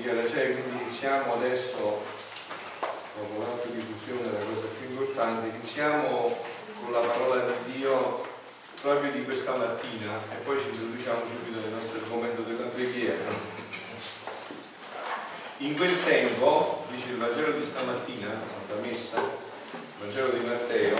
preghiera c'è, quindi iniziamo adesso, dopo l'atto di fusione, la cosa più importante, iniziamo con la parola di Dio proprio di questa mattina e poi ci introduciamo subito nel nostro argomento della preghiera. In quel tempo, dice il Vangelo di stamattina, Santa Messa, il Vangelo di Matteo,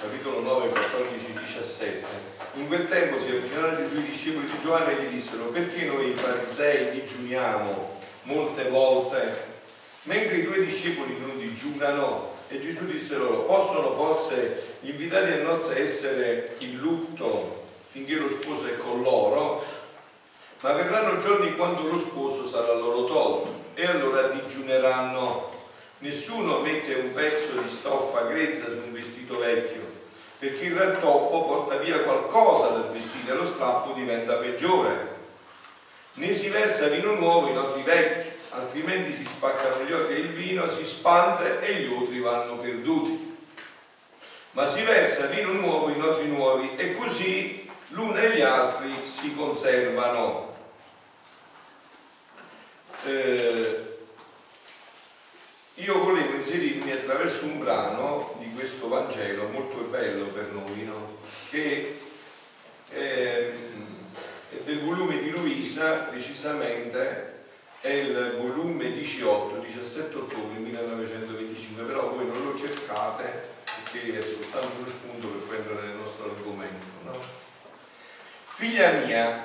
capitolo 9, 14, 17, in quel tempo si avvicinarono i due discepoli di Giovanni e gli dissero perché noi farisei digiuniamo molte volte mentre i due discepoli non digiunano e Gesù disse loro possono forse invitati a nozze essere in lutto finché lo sposo è con loro ma verranno giorni quando lo sposo sarà loro tolto e allora digiuneranno nessuno mette un pezzo di stoffa grezza su un vestito vecchio perché il rattoppo porta via qualcosa dal vestito e lo strappo diventa peggiore. Né si versa vino nuovo in otri vecchi, altrimenti si spaccano gli occhi e il vino si spande e gli otri vanno perduti. Ma si versa vino nuovo in otri nuovi e così l'uno e gli altri si conservano. Eh, io volevo inserirmi attraverso un brano di questo Vangelo molto bello per noi, no? che è del volume di Luisa, precisamente è il volume 18, 17 ottobre 1925, però voi non lo cercate perché è soltanto uno spunto per prendere nel nostro argomento. No? Figlia mia,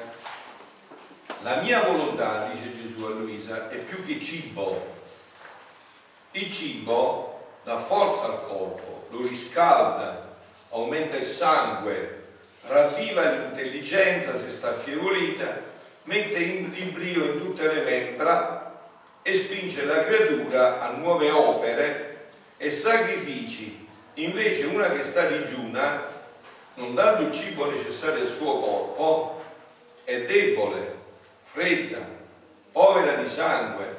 la mia volontà, dice Gesù a Luisa, è più che cibo il cibo dà forza al corpo, lo riscalda, aumenta il sangue, ravviva l'intelligenza se sta affievolita, mette in brio in tutte le membra e spinge la creatura a nuove opere e sacrifici. Invece una che sta digiuna, non dando il cibo necessario al suo corpo, è debole, fredda, povera di sangue,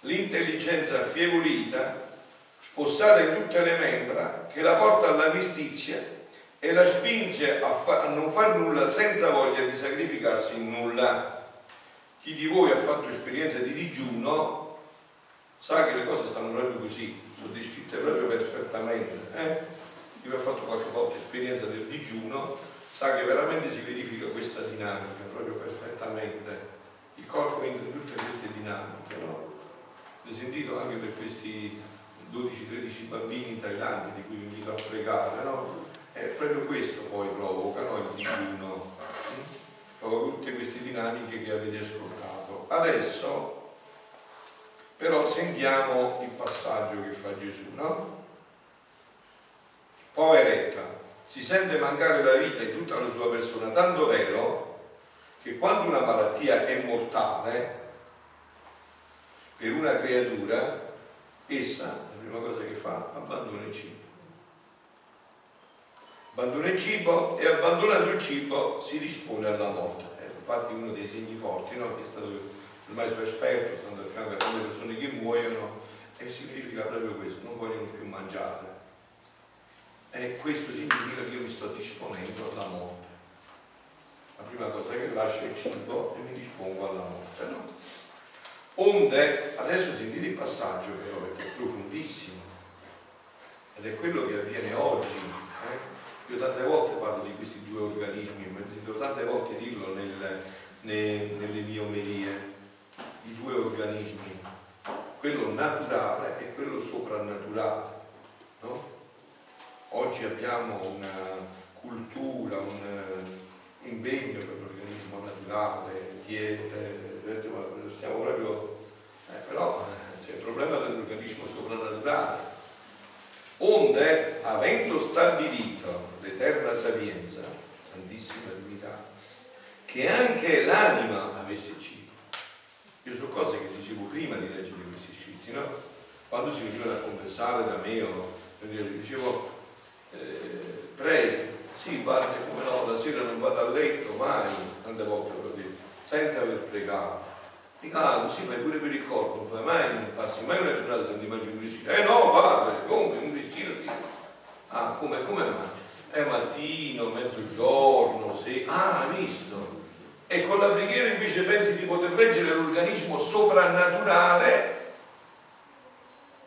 l'intelligenza affievolita, spossata in tutte le membra, che la porta alla mistizia e la spinge a, a non far nulla senza voglia di sacrificarsi in nulla. Chi di voi ha fatto esperienza di digiuno sa che le cose stanno proprio così, sono descritte proprio perfettamente. Eh? Chi ha fatto qualche volta esperienza del digiuno sa che veramente si verifica questa dinamica proprio perfettamente. Il corpo entra in tutte queste dinamiche, no? L'ho sentito anche per questi 12-13 bambini in Thailandia di cui vi invito a pregare, no? E proprio questo poi provoca no? il digiuno, provoca tutte queste dinamiche che avete ascoltato. Adesso però sentiamo il passaggio che fa Gesù, no? Poveretta, si sente mancare la vita in tutta la sua persona, tanto vero che quando una malattia è mortale, per una creatura, essa, la prima cosa che fa, abbandona il cibo. Abbandona il cibo e abbandonando il cibo si dispone alla morte. Eh, infatti uno dei segni forti, no? che è stato ormai suo esperto, stando a fianco a tante persone che muoiono, e significa proprio questo, non vogliono più mangiare. E questo significa che io mi sto disponendo alla morte. La prima cosa che lascio è il cibo e mi dispongo alla morte. No? Onde, adesso sentite il passaggio però perché è profondissimo ed è quello che avviene oggi. Eh? Io tante volte parlo di questi due organismi, ma sento tante volte dirlo nel, ne, nelle mie omelie, i due organismi, quello naturale e quello soprannaturale. No? Oggi abbiamo una cultura, un impegno per l'organismo naturale, diete, stiamo proprio, eh, però eh, c'è il problema dell'organismo soprannaturale. Onde, avendo stabilito l'eterna sapienza, santissima divinità, che anche l'anima avesse cibo. Io so cose che dicevo prima di leggere questi scritti, no? Quando si venivano a confessare da me o dicevo eh, preghi, sì, guarda come no, la sera non vado a letto mai, tante volte l'ho detto, senza aver pregato Dico, ah, così fai pure per il corpo, non fai mai, non passi mai una giornata senza mangiare un grissino. Eh no, padre, come un grissino? Sì. Ah, come, come mangi? È mattino, mezzogiorno, sì. Ah, visto. E con la preghiera invece pensi di poter reggere l'organismo soprannaturale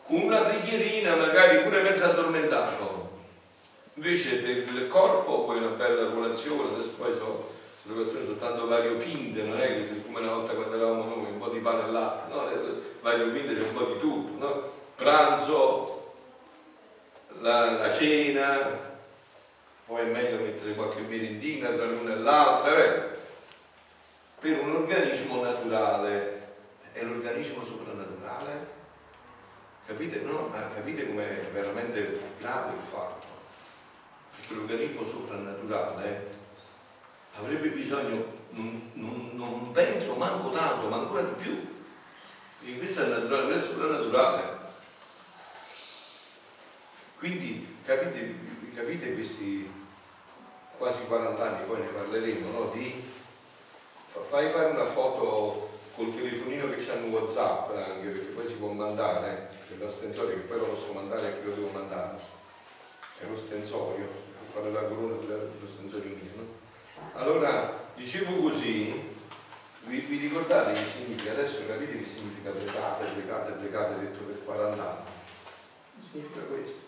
con una preghierina magari pure mezzo addormentato invece per il corpo poi una bella colazione adesso poi so le colazioni soltanto variopinte non è che come una volta quando eravamo noi un po' di pane e latte no? variopinte c'è un po' di tutto no? pranzo la, la cena poi è meglio mettere qualche merendina tra l'una e l'altra eh? per un organismo naturale è l'organismo soprannaturale capite, no? capite com'è veramente grave il fatto perché l'organismo soprannaturale avrebbe bisogno non, non, non, penso manco tanto ma ancora di più perché questo è naturale, questo è soprannaturale quindi capite, capite questi quasi 40 anni poi ne parleremo no? di fai fare una foto col telefonino che un whatsapp anche perché poi si può mandare c'è l'astensore che poi lo posso mandare a chi lo devo mandare è lo stensorio per fare la corona dello stensorio mio no? allora dicevo così vi, vi, ricordate che significa adesso capite che significa pregate pregate pregate detto per 40 anni significa questo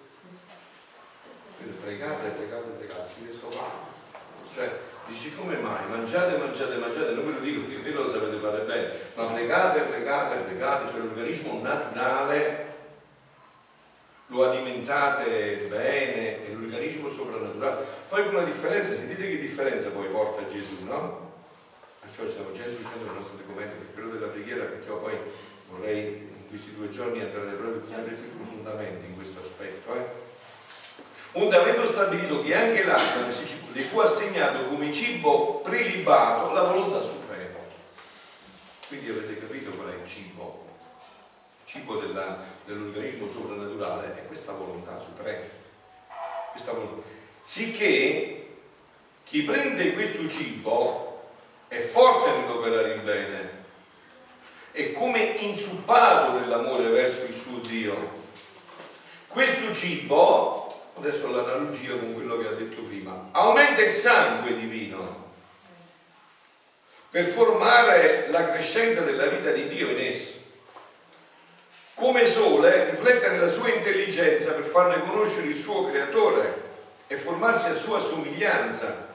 pregate pregate fatto cioè Dici come mai? Mangiate, mangiate, mangiate, non ve lo dico perché quello lo sapete fare bene, ma pregate, pregate, pregate, cioè l'organismo naturale lo alimentate bene, è l'organismo soprannaturale. Poi con una differenza, sentite che differenza poi porta Gesù, no? Perciò stiamo già introducendo il nostro documento per quello della preghiera, perché poi vorrei in questi due giorni entrare proprio più profondamente in questo aspetto. Eh? Onde avendo stabilito che anche l'anima le fu assegnato come cibo prelibato la volontà suprema. Quindi avete capito qual è il cibo? Il cibo dell'organismo soprannaturale è questa volontà suprema. Questa volontà. Sicché chi prende questo cibo è forte nell'operare il bene, è come insuppato nell'amore verso il suo Dio. Questo cibo adesso l'analogia con quello che ha detto prima, aumenta il sangue divino per formare la crescenza della vita di Dio in esso. Come sole riflette nella sua intelligenza per farne conoscere il suo creatore e formarsi a sua somiglianza.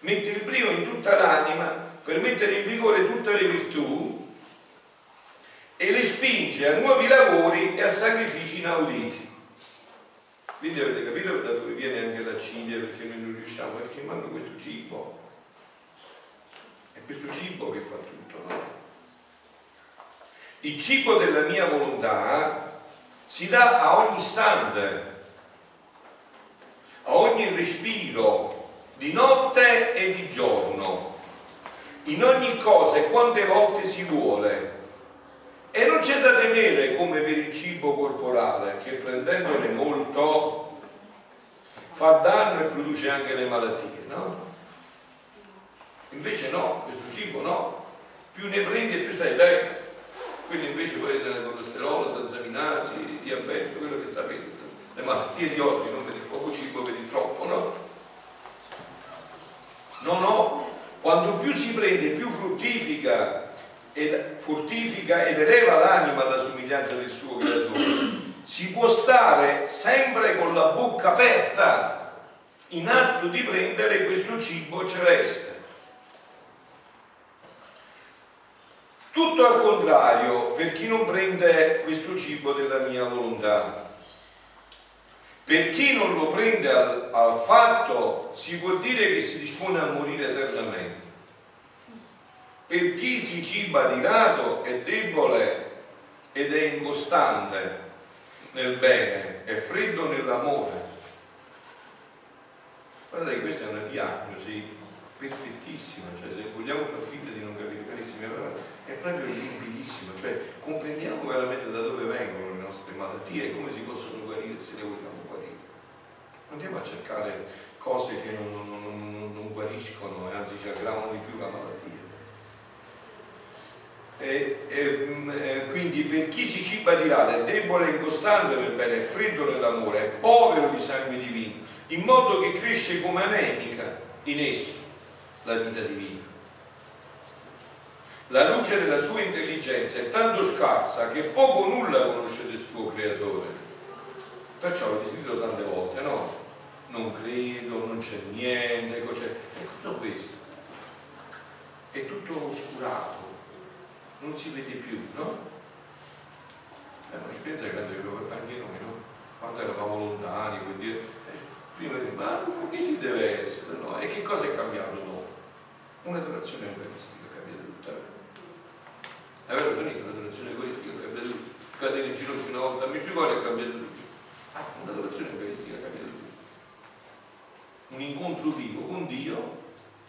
Mette il brio in tutta l'anima per mettere in vigore tutte le virtù e le spinge a nuovi lavori e a sacrifici inauditi. Quindi avete capito da dove viene anche la cilia perché noi non riusciamo, perché ci manca questo cibo. È questo cibo che fa tutto, no? Il cibo della mia volontà si dà a ogni istante, a ogni respiro, di notte e di giorno, in ogni cosa e quante volte si vuole e non c'è da temere come per il cibo corporale, che prendendone molto fa danno e produce anche le malattie, no? Invece no, questo cibo no, più ne prendi e più stai bene. Quindi invece poi il colesterolo, transaminasi, diabete, quello che sapete, le malattie di oggi, non vedi poco cibo, vedi troppo, no? No, no, quando più si prende, più fruttifica ed fortifica ed eleva l'anima alla somiglianza del suo creatore. Si può stare sempre con la bocca aperta in atto di prendere questo cibo celeste. Tutto al contrario per chi non prende questo cibo della mia volontà. Per chi non lo prende al, al fatto si può dire che si dispone a morire eternamente. Per chi si ciba di rado è debole ed è incostante nel bene, è freddo nell'amore. Guardate, questa è una diagnosi perfettissima, cioè se vogliamo far finta di non capire carissimi, è proprio limpidissima, cioè comprendiamo veramente da dove vengono le nostre malattie e come si possono guarire se le vogliamo guarire. Andiamo a cercare cose che non, non, non, non guariscono e anzi ci aggravano di più la malattia. E, e, quindi per chi si ciba di rada è debole e incostante nel bene, è freddo nell'amore, è povero di sangue divino, in modo che cresce come anemica in esso la vita divina. La luce della sua intelligenza è tanto scarsa che poco o nulla conosce del suo creatore. Perciò l'ho scritto tante volte, no? Non credo, non c'è niente, c'è... è tutto questo. È tutto oscurato, non si vede più, no? Eh, ma ci pensa che anche noi, no? Quando eravamo lontani, quindi eh, prima di ma che ci deve essere? No? E che cosa è cambiato dopo? Una donazione eucaristica cambia tutto. È vero, Tonico, una donazione eucaristica cambia tutto. Cadere in ginocchio una volta a Meggiugorio è cambiato tutto. Ah, una donazione eucaristica cambia tutto. Un incontro vivo con Dio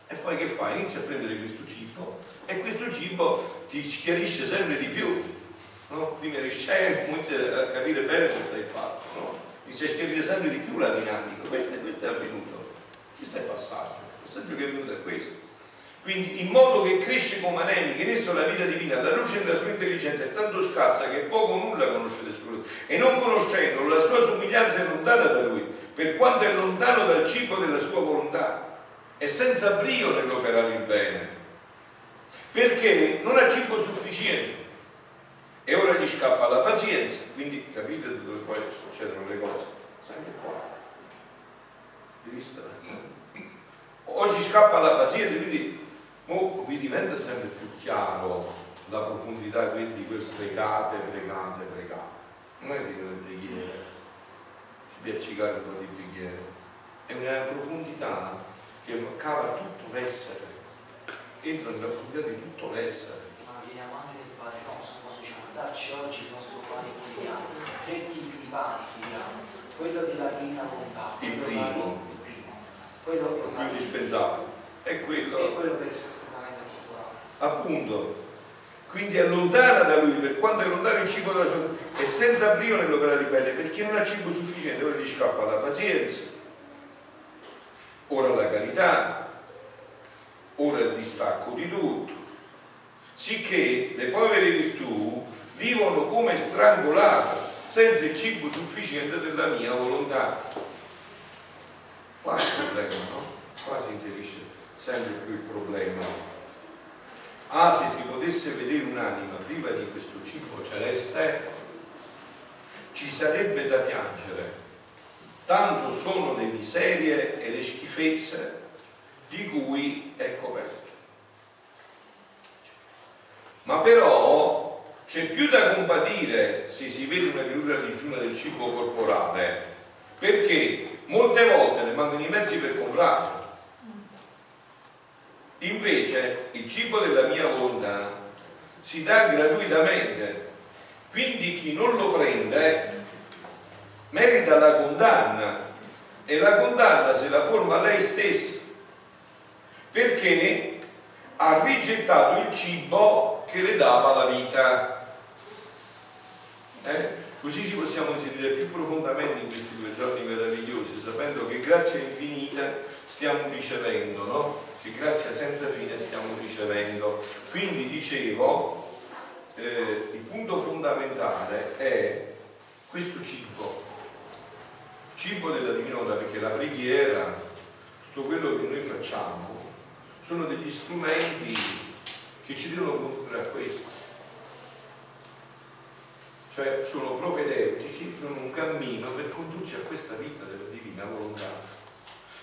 e poi che fai? Inizia a prendere questo cibo e questo cibo ti schiarisce sempre di più. No? Prima eri scemo, inizia a capire bene cosa hai fatto. No? Inizia a schiarire sempre di più la dinamica. Questo, questo è avvenuto, questo è il passaggio. Il passaggio che è avvenuto è questo. Quindi in modo che cresce come anemica in esso la vita divina, la luce della sua intelligenza è tanto scarsa che poco o nulla conosce del suo e non conoscendo la sua somiglianza è lontana da lui, per quanto è lontano dal cibo della sua volontà è senza brio nell'operare il bene, perché non ha cibo sufficiente. E ora gli scappa la pazienza, quindi capite dove poi succedono le cose, sempre qua, di vista. Oggi scappa la pazienza, quindi vi diventa sempre più chiaro la profondità quindi quel pregate, pregate, pregate. Non è dire le preghiere, spiaccicare un po' di preghiere, è una profondità che cava tutto l'essere, entra nella profondità di tutto l'essere. Ma vediamo anche del Padre nostro, quando diciamo dacci oggi il nostro pane quotidiano, tre tipi di pane chiediamo, quello della divina volontà, il primo, il primo, quello che è indispensabile, è quello, e quello per essere strettamente culturale. Appunto, quindi è lontana da lui per quanto è lontano il cibo della sua e senza brio nell'opera di bene perché non ha cibo sufficiente ora gli scappa la pazienza. Ora la carità, ora il distacco di tutto, sicché le povere virtù vivono come strangolate, senza il cibo sufficiente della mia volontà. Qua è il problema, no? Qua si inserisce sempre più il problema. Ah, se si potesse vedere un'anima priva di questo cibo celeste, ci sarebbe da piangere tanto sono le miserie e le schifezze di cui è coperto. Ma però c'è più da compatire se si vede una creatura digiuna del cibo corporale, perché molte volte ne mancano i mezzi per comprarlo. Invece il cibo della mia volontà si dà gratuitamente, quindi chi non lo prende merita la condanna e la condanna se la forma lei stessa perché ha rigettato il cibo che le dava la vita. Eh? Così ci possiamo inserire più profondamente in questi due giorni meravigliosi, sapendo che grazia infinita stiamo ricevendo, no? che grazia senza fine stiamo ricevendo. Quindi dicevo, eh, il punto fondamentale è questo cibo cibo della divinità perché la preghiera, tutto quello che noi facciamo, sono degli strumenti che ci devono condurre a questo. Cioè sono propedeutici, sono un cammino per condurci a questa vita della divina volontà.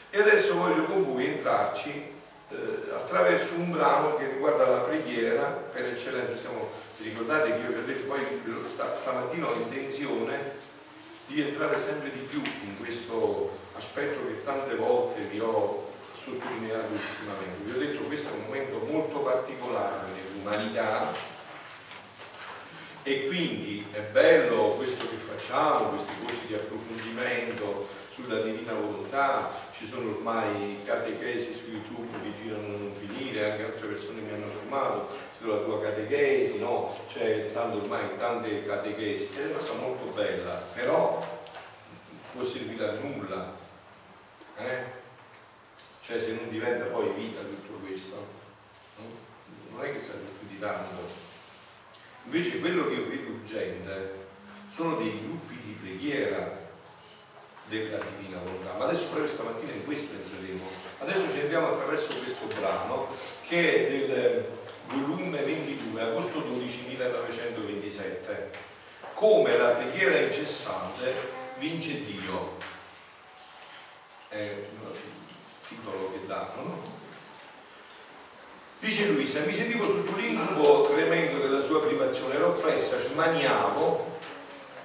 E adesso voglio con voi entrarci eh, attraverso un brano che riguarda la preghiera, per eccellenza siamo, ricordate che io vi ho detto poi stamattina ho intenzione di entrare sempre di più in questo aspetto che tante volte vi ho sottolineato ultimamente. Vi ho detto che questo è un momento molto particolare nell'umanità e quindi è bello questo che facciamo, questi corsi di approfondimento sulla divina volontà, ci sono ormai catechesi su YouTube che girano a non finire, anche altre persone mi hanno fermato sulla tua catechesi, no? C'è tanto ormai tante catechesi, è una cosa molto bella, però può servire a nulla, eh? Cioè se non diventa poi vita tutto questo, no? non è che serve più di tanto. Invece quello che io vedo urgente sono dei gruppi di preghiera della divina volontà. Ma adesso proprio stamattina in questo entreremo. Adesso ci andiamo attraverso questo brano che è del volume 22, agosto 12 1927. Come la preghiera incessante vince Dio. Il titolo che danno, no? Dice Luisa, mi sentivo sotto l'incubo tremendo della sua privazione, ero oppressa, smaniavo,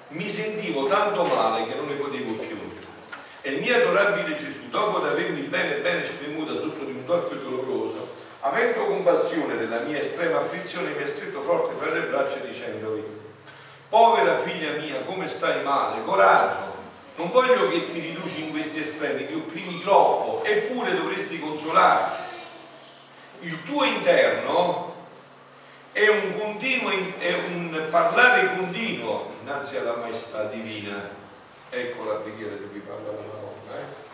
mi sentivo tanto male che non ne potevo più. E il mio adorabile Gesù, dopo di avermi bene bene spremuta sotto di un torchio doloroso, avendo compassione della mia estrema afflizione, mi ha stretto forte fra le braccia dicendovi, povera figlia mia, come stai male? Coraggio, non voglio che ti riduci in questi estremi, ti opprimi troppo, eppure dovresti consolarti il tuo interno è un, continuo, è un parlare continuo innanzi alla maestà divina. Ecco la preghiera di cui parla la Madonna. Eh?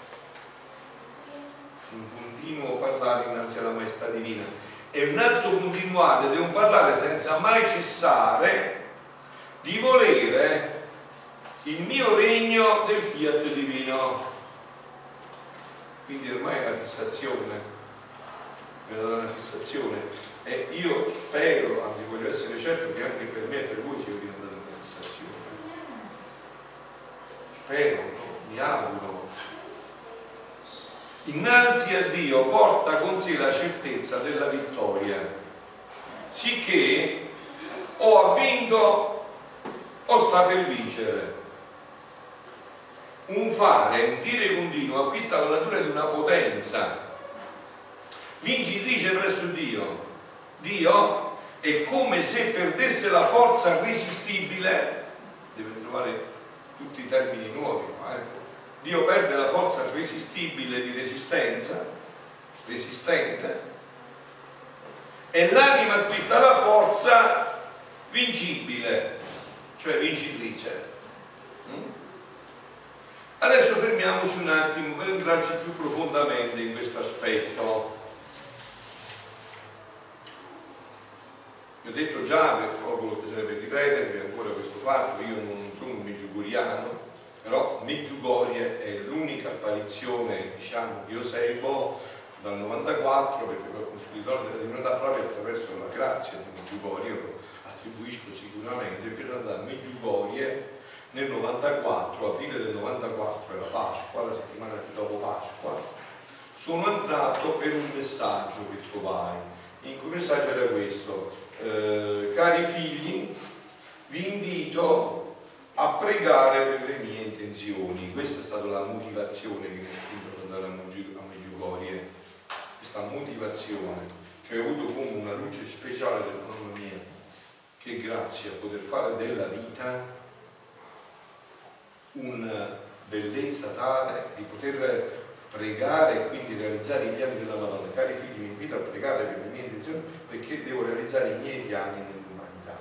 Un continuo parlare innanzi alla maestà divina. È un atto continuato ed è un parlare senza mai cessare di volere il mio regno del fiat divino. Quindi ormai è una fissazione mi ha una fissazione e io spero, anzi voglio essere certo che anche per me e per voi sia diventata una fissazione. Spero, mi auguro. Innanzi a Dio porta con sé la certezza della vittoria, sicché o ha vinto o sta per vincere. Un fare, un dire continuo acquista la natura di una potenza vincitrice presso Dio. Dio è come se perdesse la forza irresistibile, deve trovare tutti i termini nuovi, eh? Dio perde la forza irresistibile di resistenza, resistente, e l'anima acquista la forza vincibile, cioè vincitrice. Mm? Adesso fermiamoci un attimo per entrarci più profondamente in questo aspetto. Vi ho detto già, colgo l'occasione per ripetervi ancora questo fatto, io non sono un meggiugoriano, però Meggiugorie è l'unica apparizione diciamo, che io seguo dal 94 perché ho conosciuto il dono della divinità proprio attraverso la grazia di Meggiugorie, lo attribuisco sicuramente perché sono andato a Meggiugorie nel 94, aprile del 94 era Pasqua, la settimana dopo Pasqua, sono entrato per un messaggio che trovai, in cui messaggio era questo, eh, cari figli, vi invito a pregare per le mie intenzioni. Questa è stata la motivazione che mi ha spinto ad andare a Meggiugorie, questa motivazione. Cioè ho avuto come una luce speciale del mamma mia, che grazie a poter fare della vita una bellezza tale di poter pregare e quindi realizzare i piani della Madonna. Cari figli, vi invito a pregare per le mie intenzioni perché devo realizzare i miei piani nell'umanità.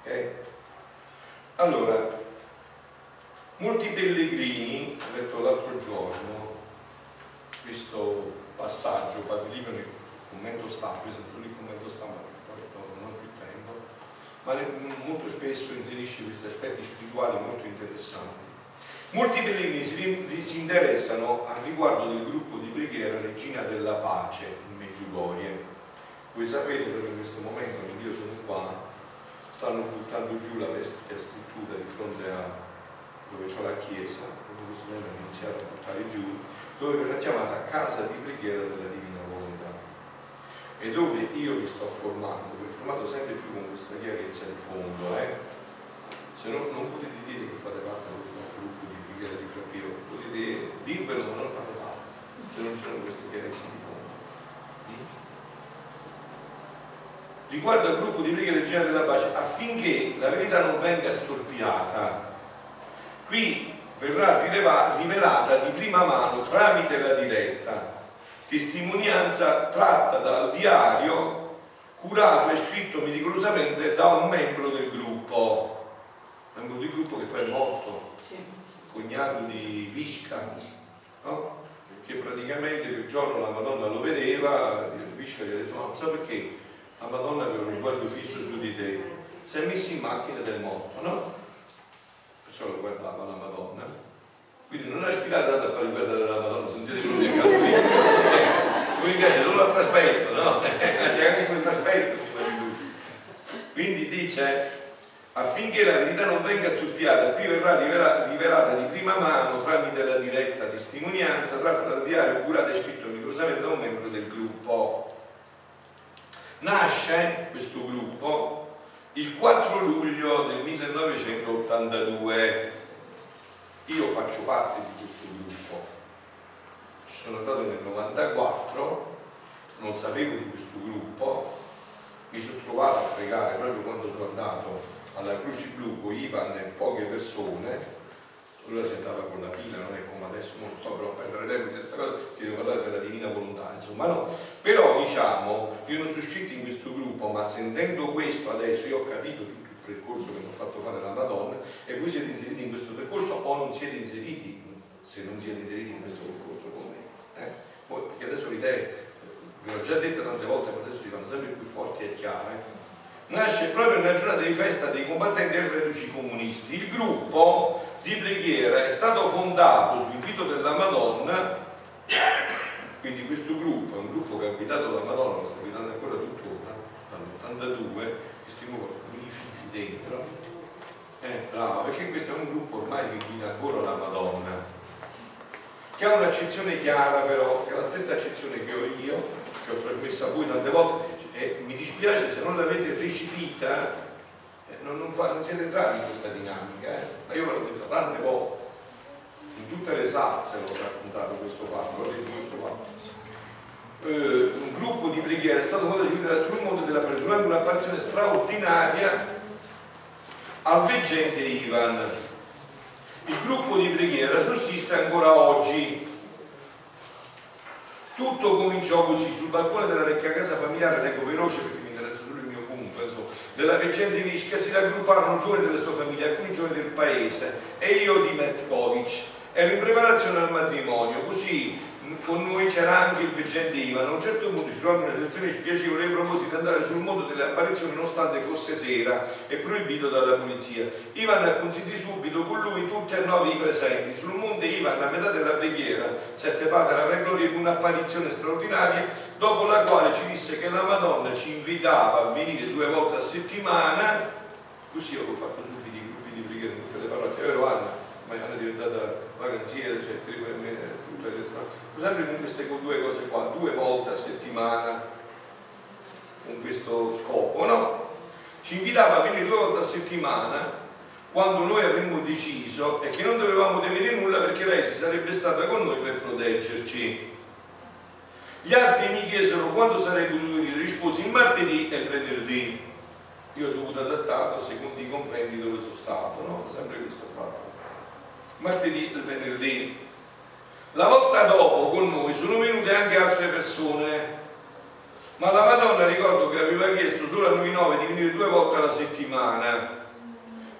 Okay? Allora, molti pellegrini, ho letto l'altro giorno, questo passaggio, Padre nel commento stampa, io solo il commento stampa perché poi non ho più tempo, ma molto spesso inserisce questi aspetti spirituali molto interessanti Molti pellegrini si, si interessano al riguardo del gruppo di preghiera Regina della Pace in Meggiugorie. Voi sapete che in questo momento, quando io sono qua, stanno buttando giù la vecchia struttura di fronte a dove c'è la chiesa, dove questo nome hanno iniziato a buttare giù, dove verrà chiamata casa di preghiera della Divina Volontà e dove io vi sto formando, vi ho formato sempre più con questa chiarezza di fondo, eh? Se no non potete dire che fate parte del gruppo di preghiera di Frappio, potete dirvelo ma non fate parte, se non ci sono queste chiarezze di fondo. Riguardo al gruppo di preghiera Regina della Pace, affinché la verità non venga storpiata, qui verrà rivelata di prima mano tramite la diretta. Testimonianza tratta dal diario curato e scritto meticolosamente da un membro del membro del gruppo che poi è morto cognato di Visca, no? che praticamente quel giorno la Madonna lo vedeva, Visca gli ha detto no, non so perché la Madonna aveva un sguardo fisso su di te, si è messo in macchina del morto, no? Perciò lo guardava la Madonna. Quindi non è ispirato a fare guardare la Madonna, sentite quello che accaduto. Lui invece non l'ha trasmetto, no? C'è anche questo aspetto Quindi dice affinché la verità non venga stuppiata, qui verrà rivelata di prima mano tramite la diretta testimonianza tratta dal diario curato e scritto rigorosamente da un membro del gruppo. Nasce questo gruppo il 4 luglio del 1982. Io faccio parte di questo gruppo. Ci sono andato nel 94, non sapevo di questo gruppo, mi sono trovato a pregare proprio quando sono andato alla Croce Blu con Ivan e poche persone lui la sentava con la pila, non è come adesso, non sto però a perdere tempo di questa cosa, che devo parlare della divina volontà, insomma no. Però diciamo, io non sono iscritto in questo gruppo, ma sentendo questo adesso io ho capito tutto il percorso che mi ha fatto fare la Madonna e voi siete inseriti in questo percorso o non siete inseriti, se non siete inseriti in questo percorso con me. Eh? Perché adesso le idee, ve l'ho già detto tante volte, ma adesso diventano sempre più forti e chiare nasce proprio nella giornata di festa dei combattenti e reduci comunisti. Il gruppo di preghiera è stato fondato su invito della Madonna, quindi questo gruppo è un gruppo che ha guidato la Madonna, lo sta guidando ancora tuttora, dall'82, questi nuovi figli dentro. Eh, bravo, perché questo è un gruppo ormai che guida ancora la Madonna, che ha un'accezione chiara però, che è la stessa accezione che ho io, che ho trasmesso a voi tante volte, e mi dispiace se non l'avete recepita, eh, non, non, fa, non, siete entrati in questa dinamica, eh? ma io ve l'ho detto tante volte, in tutte le salse l'ho raccontato questo fatto, l'ho detto questo fatto. Eh, un gruppo di preghiera è stato fondato sul mondo della preghiera durante un'apparizione straordinaria al veggente Ivan. Il gruppo di preghiera sussiste ancora oggi tutto cominciò così, sul balcone della vecchia casa familiare, leggo veloce perché mi interessa solo il mio punto, insomma, della reggente Visca si raggrupparono giovani della sua famiglia, alcuni giovani del paese e io di Metkovic. Ero in preparazione al matrimonio, così con noi c'era anche il veggente Ivan. A un certo punto si trovò in una situazione spiacevole e proposi di andare sul mondo delle apparizioni nonostante fosse sera e proibito dalla polizia. Ivan acconsentì subito con lui tutti e nove i presenti. Sul monte Ivan, a metà della preghiera, sette padre la gloria di un'apparizione straordinaria, dopo la quale ci disse che la Madonna ci invitava a venire due volte a settimana, così ho fatto subito i gruppi di preghiera in tutte le parole, vero Anna? Ma è diventata vacanziera, cioè, per me, tutto è sempre con queste due cose qua, due volte a settimana, con questo scopo, no? Ci invitava a venire due volte a settimana quando noi avremmo deciso e che non dovevamo temere nulla perché lei si sarebbe stata con noi per proteggerci. Gli altri mi chiesero quando sarei potuto venire, risposi il martedì e il venerdì. Io ho dovuto adattarlo secondo i comprendi dove sono stato, no? Sempre questo fatto. Martedì e venerdì la volta dopo con noi sono venute anche altre persone, ma la Madonna ricordo che aveva chiesto solo a noi nove di venire due volte alla settimana,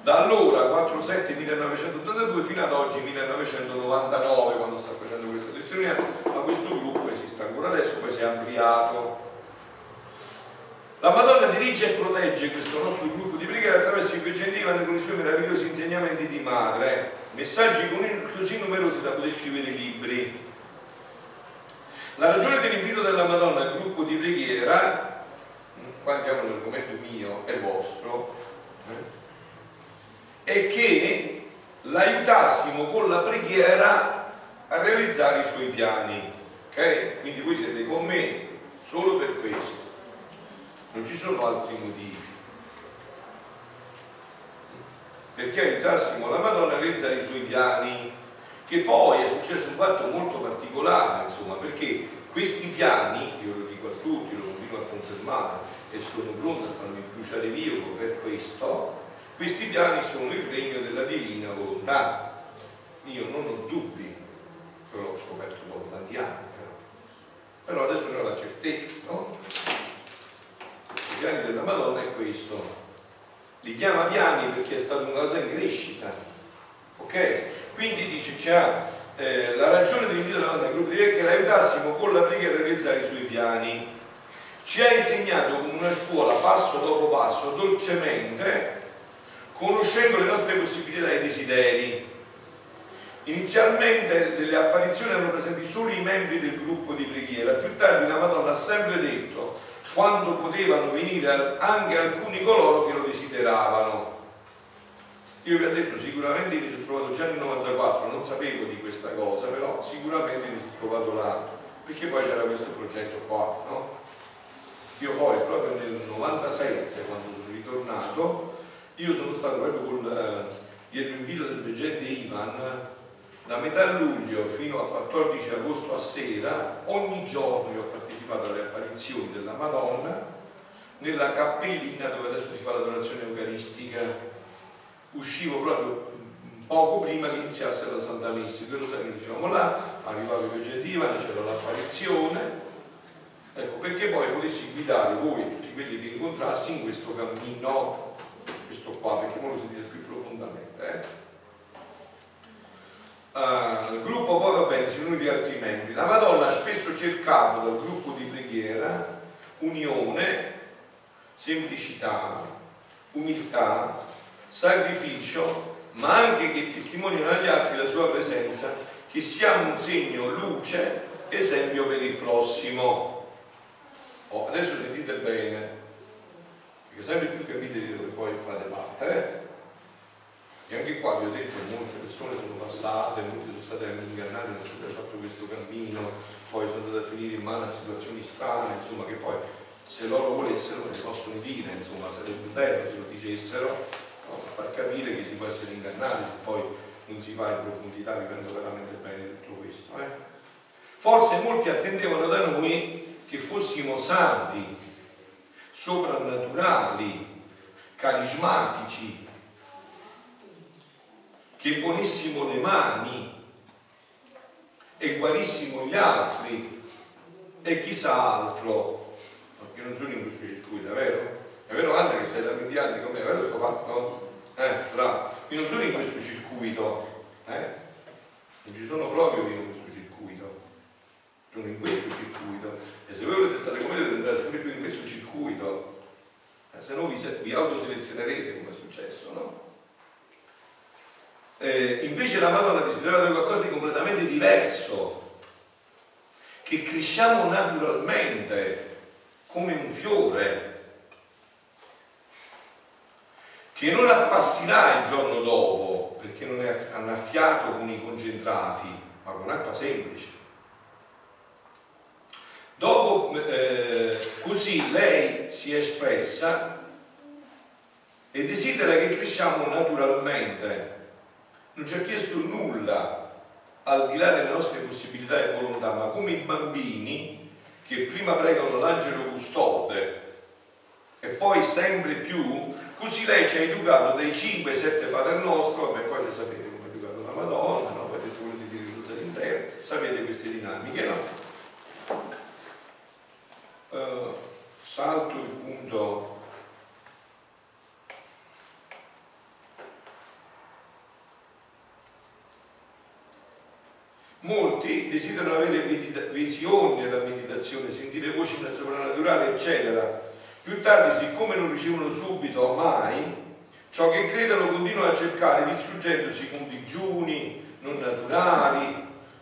da allora 4-7-1982 fino ad oggi 1999 quando sta facendo questa testimonianza, ma questo gruppo esiste ancora adesso, poi si è ampliato. La Madonna dirige e protegge questo nostro gruppo di preghiera attraverso i Vicendivani con i suoi meravigliosi insegnamenti di madre, messaggi così numerosi da poter scrivere libri. La ragione dell'invito della Madonna al gruppo di preghiera, qua andiamo all'argomento mio e vostro, eh, è che l'aiutassimo con la preghiera a realizzare i suoi piani. Ok? Quindi voi siete con me solo per questo non ci sono altri motivi. Perché aiutassimo la Madonna a realizzare i suoi piani, che poi è successo un fatto molto particolare, insomma, perché questi piani, io lo dico a tutti, lo continuo a confermare e sono pronto a farmi bruciare vivo per questo, questi piani sono il regno della divina volontà. Io non ho dubbi, però l'ho scoperto dopo tanti anni, però, però adesso ne ho la certezza, no? piani della Madonna è questo. Li chiama piani perché è stata una cosa in crescita. Ok? Quindi dice, c'è eh, la ragione dell'invito della nostra gruppo di è che la aiutassimo con la preghiera a realizzare i suoi piani. Ci ha insegnato come una scuola, passo dopo passo, dolcemente, conoscendo le nostre possibilità e desideri. Inizialmente delle apparizioni erano presenti solo i membri del gruppo di preghiera, più tardi la Madonna ha sempre detto quando potevano venire anche alcuni coloro che lo desideravano. Io vi ho detto sicuramente mi sono trovato già nel 94, non sapevo di questa cosa, però sicuramente mi sono trovato là, perché poi c'era questo progetto qua, no? Io poi proprio nel 97, quando sono ritornato, io sono stato proprio con, eh, dietro il video del veggente Ivan, da metà luglio fino al 14 agosto a sera, ogni giorno io ho partecipato alle apparizioni della Madonna nella cappellina dove adesso si fa l'adorazione eucaristica. Uscivo proprio poco prima che iniziasse la Santa Messa, quello sai che dicevamo là, arrivava il Ivan, c'era l'apparizione, Ecco, perché poi potessi guidare voi tutti quelli che incontrassi in questo cammino, questo qua, perché ora lo sentite più profondamente. Eh? Uh, il gruppo bene, sono venuti altri membri. La Madonna ha spesso cercato dal gruppo di preghiera unione, semplicità, umiltà, sacrificio, ma anche che testimoniano agli altri la sua presenza, che siamo un segno, luce, esempio per il prossimo. Oh, adesso sentite bene, perché sempre più capite di dove poi fate parte. Eh? E anche qua vi ho detto molte persone sono passate, molte sono state ingannate, hanno fatto questo cammino, poi sono andate a finire in mano a situazioni strane, insomma, che poi se loro volessero ne possono dire, insomma, sarebbe bello se lo dicessero, no? per far capire che si può essere ingannati, se poi non si va in profondità, vivendo veramente bene tutto questo. Eh? Forse molti attendevano da noi che fossimo santi, soprannaturali, carismatici, che ponessimo le mani e guarissimo gli altri e chissà altro, perché non sono in questo circuito, è vero? È vero Anna che sei da 20 anni come è vero sto fatto? Eh, bravo, io non sono in questo circuito, eh? Non ci sono proprio io in questo circuito, sono in questo circuito e se voi volete stare come me dovete entrare sempre più in questo circuito, eh, se no vi, vi autoselezionerete come è successo, no? Eh, invece la Madonna desiderava qualcosa di completamente diverso, che cresciamo naturalmente, come un fiore, che non appassirà il giorno dopo, perché non è annaffiato con i concentrati, ma con acqua semplice. Dopo, eh, così lei si è espressa e desidera che cresciamo naturalmente. Non ci ha chiesto nulla al di là delle nostre possibilità e volontà, ma come i bambini che prima pregano l'angelo custode e poi sempre più, così lei ci ha educato dai 5-7 Padre Nostro, vabbè poi le sapete come ha educato la Madonna, no? poi detto volete dire cosa all'interno, sapete queste dinamiche, no? Uh, salto il punto Molti desiderano avere visioni nella meditazione, sentire voci soprannaturali, eccetera. Più tardi, siccome non ricevono subito mai, ciò che credono continuano a cercare, distruggendosi con digiuni non naturali,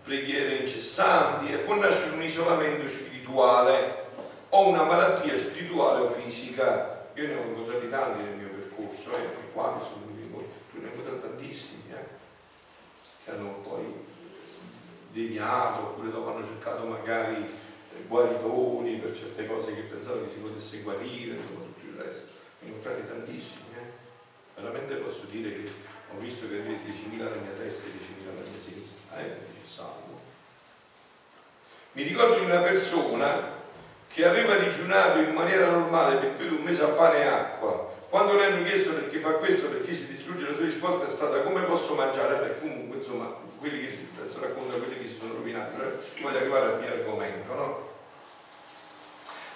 preghiere incessanti e può nascere un isolamento spirituale o una malattia spirituale o fisica. Io ne ho incontrati tanti nel mio percorso, eh, qua sono venuti tu ne hai incontrati tantissimi, eh, che hanno poi deviato, oppure dopo hanno cercato magari eh, guaritoni per certe cose che pensavano che si potesse guarire, insomma tutto il resto. Ne ho incontrati tantissimi, eh. Veramente posso dire che ho visto che avete 10.000 alla mia testa e 10.000 alla mia sinistra, eh, salvo. Mi ricordo di una persona che aveva digiunato in maniera normale per più di un mese a pane e acqua. Quando le hanno chiesto perché fa questo, perché si distrugge, la sua risposta è stata come posso mangiare? Beh, comunque, insomma, quelli che si, adesso racconta quelli che si sono rovinati, voglio arrivare al mio argomento, no?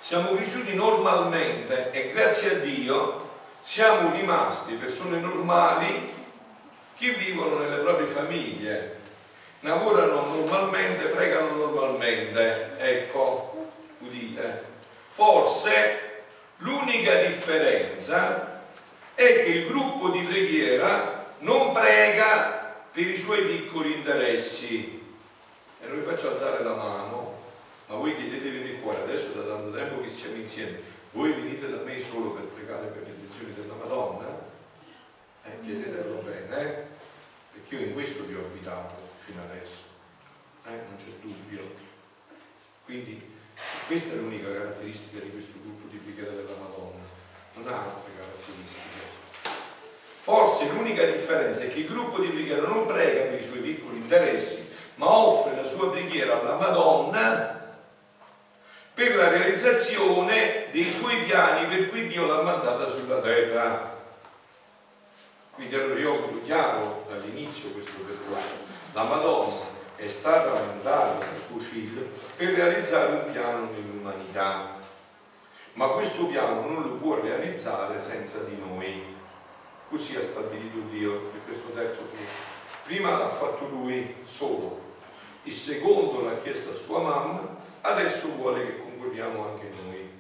Siamo cresciuti normalmente e grazie a Dio siamo rimasti persone normali che vivono nelle proprie famiglie, lavorano normalmente, pregano normalmente, ecco, udite. Forse l'unica differenza è che il gruppo di preghiera non prega per i suoi piccoli interessi. E noi faccio alzare la mano ma voi chiedetevi nel cuore, adesso da tanto tempo che siamo insieme, voi venite da me solo per pregare per le intenzioni della Madonna? Eh, chiedetelo bene, eh? perché io in questo vi ho abitato fino adesso, eh? non c'è dubbio. Quindi questa è l'unica caratteristica di questo gruppo di preghiera della Madonna, non ha altre caratteristiche. Forse l'unica differenza è che il gruppo di preghiera non prega per i suoi piccoli interessi, ma offre la sua preghiera alla Madonna per la realizzazione dei suoi piani per cui Dio l'ha mandata sulla terra. Quindi allora io ho chiaro dall'inizio questo percorso. La Madonna è stata mandata da suo figlio per realizzare un piano nell'umanità. Ma questo piano non lo può realizzare senza di noi. Così ha stabilito Dio per questo terzo figlio. Prima l'ha fatto lui solo, il secondo l'ha chiesto a sua mamma, adesso vuole che concorriamo anche noi.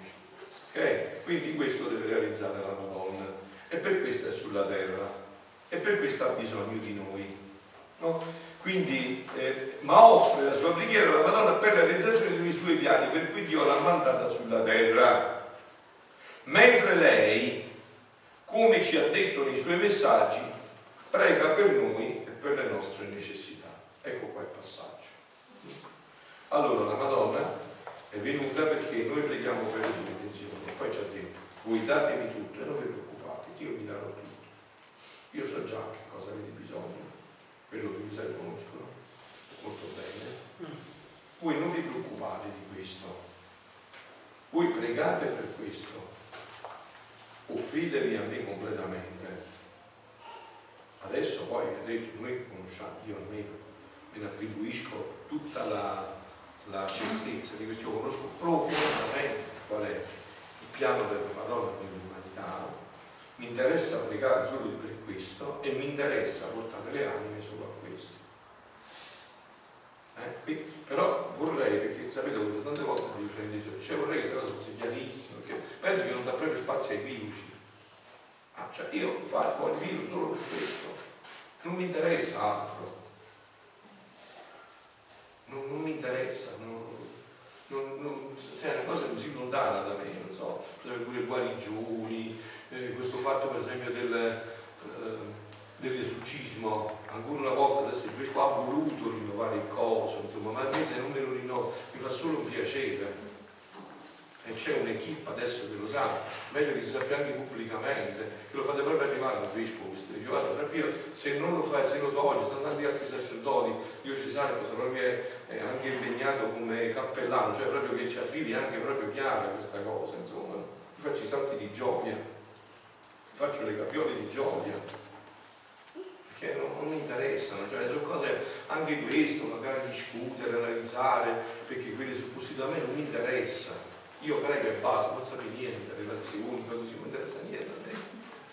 Ok? Quindi questo deve realizzare la Madonna e per questo è sulla terra e per questo ha bisogno di noi. No? Quindi, eh, ma offre la sua preghiera alla Madonna per la realizzazione dei suoi piani, per cui Dio l'ha mandata sulla terra. Mentre lei, come ci ha detto nei suoi messaggi, prega per noi e per le nostre necessità. Ecco qua il passaggio. Allora la Madonna è venuta perché noi preghiamo per le sue intenzioni poi ci ha detto, voi datemi tutto e non vi preoccupate, Dio vi darà tutto. Io so già che cosa avete bisogno, quello che vi sai conoscono molto bene. Voi non vi preoccupate di questo, voi pregate per questo, offritevi a me completamente. Adesso poi, vedete, noi conosciamo, io almeno me ne attribuisco tutta la, la certezza di questo, io conosco profondamente qual è il piano della Madonna con l'umanità, mi interessa pregare solo per questo e mi interessa portare le anime solo a questo. Eh? Quindi, però vorrei, perché sapete, ho tante volte di prendere, cioè vorrei che sia fosse chiarissimo, perché penso che non dà proprio spazio ai virus. Ah, cioè io voglio il virus solo per questo, non mi interessa altro non, non mi interessa, non, non, non, cioè, è una cosa così lontana da me, non so, pure guarigioni, eh, questo fatto per esempio del, eh, dell'esorcismo, ancora una volta adesso il vescovo ha voluto rinnovare il coso, insomma, ma a me se non me lo rinnovo mi fa solo un piacere. E c'è un'equipe adesso che lo sa, meglio che si sappia anche pubblicamente, che lo fate proprio arrivare al vescovo, questo dice guarda Frappino, se non lo fai, se lo togli, sono tanti altri sacerdoti diocesani, sono proprio eh, anche impegnato come cappellano, cioè proprio che ci arrivi anche proprio chiara questa cosa, insomma, io faccio i salti di gioia, faccio le capiole di gioia, perché non, non, mi interessano, cioè sono cose anche questo, magari discutere, analizzare, perché quelle suppositive a me non mi interessa io prego e basta, non sapete niente, relazioni, cose ci non interessa niente a me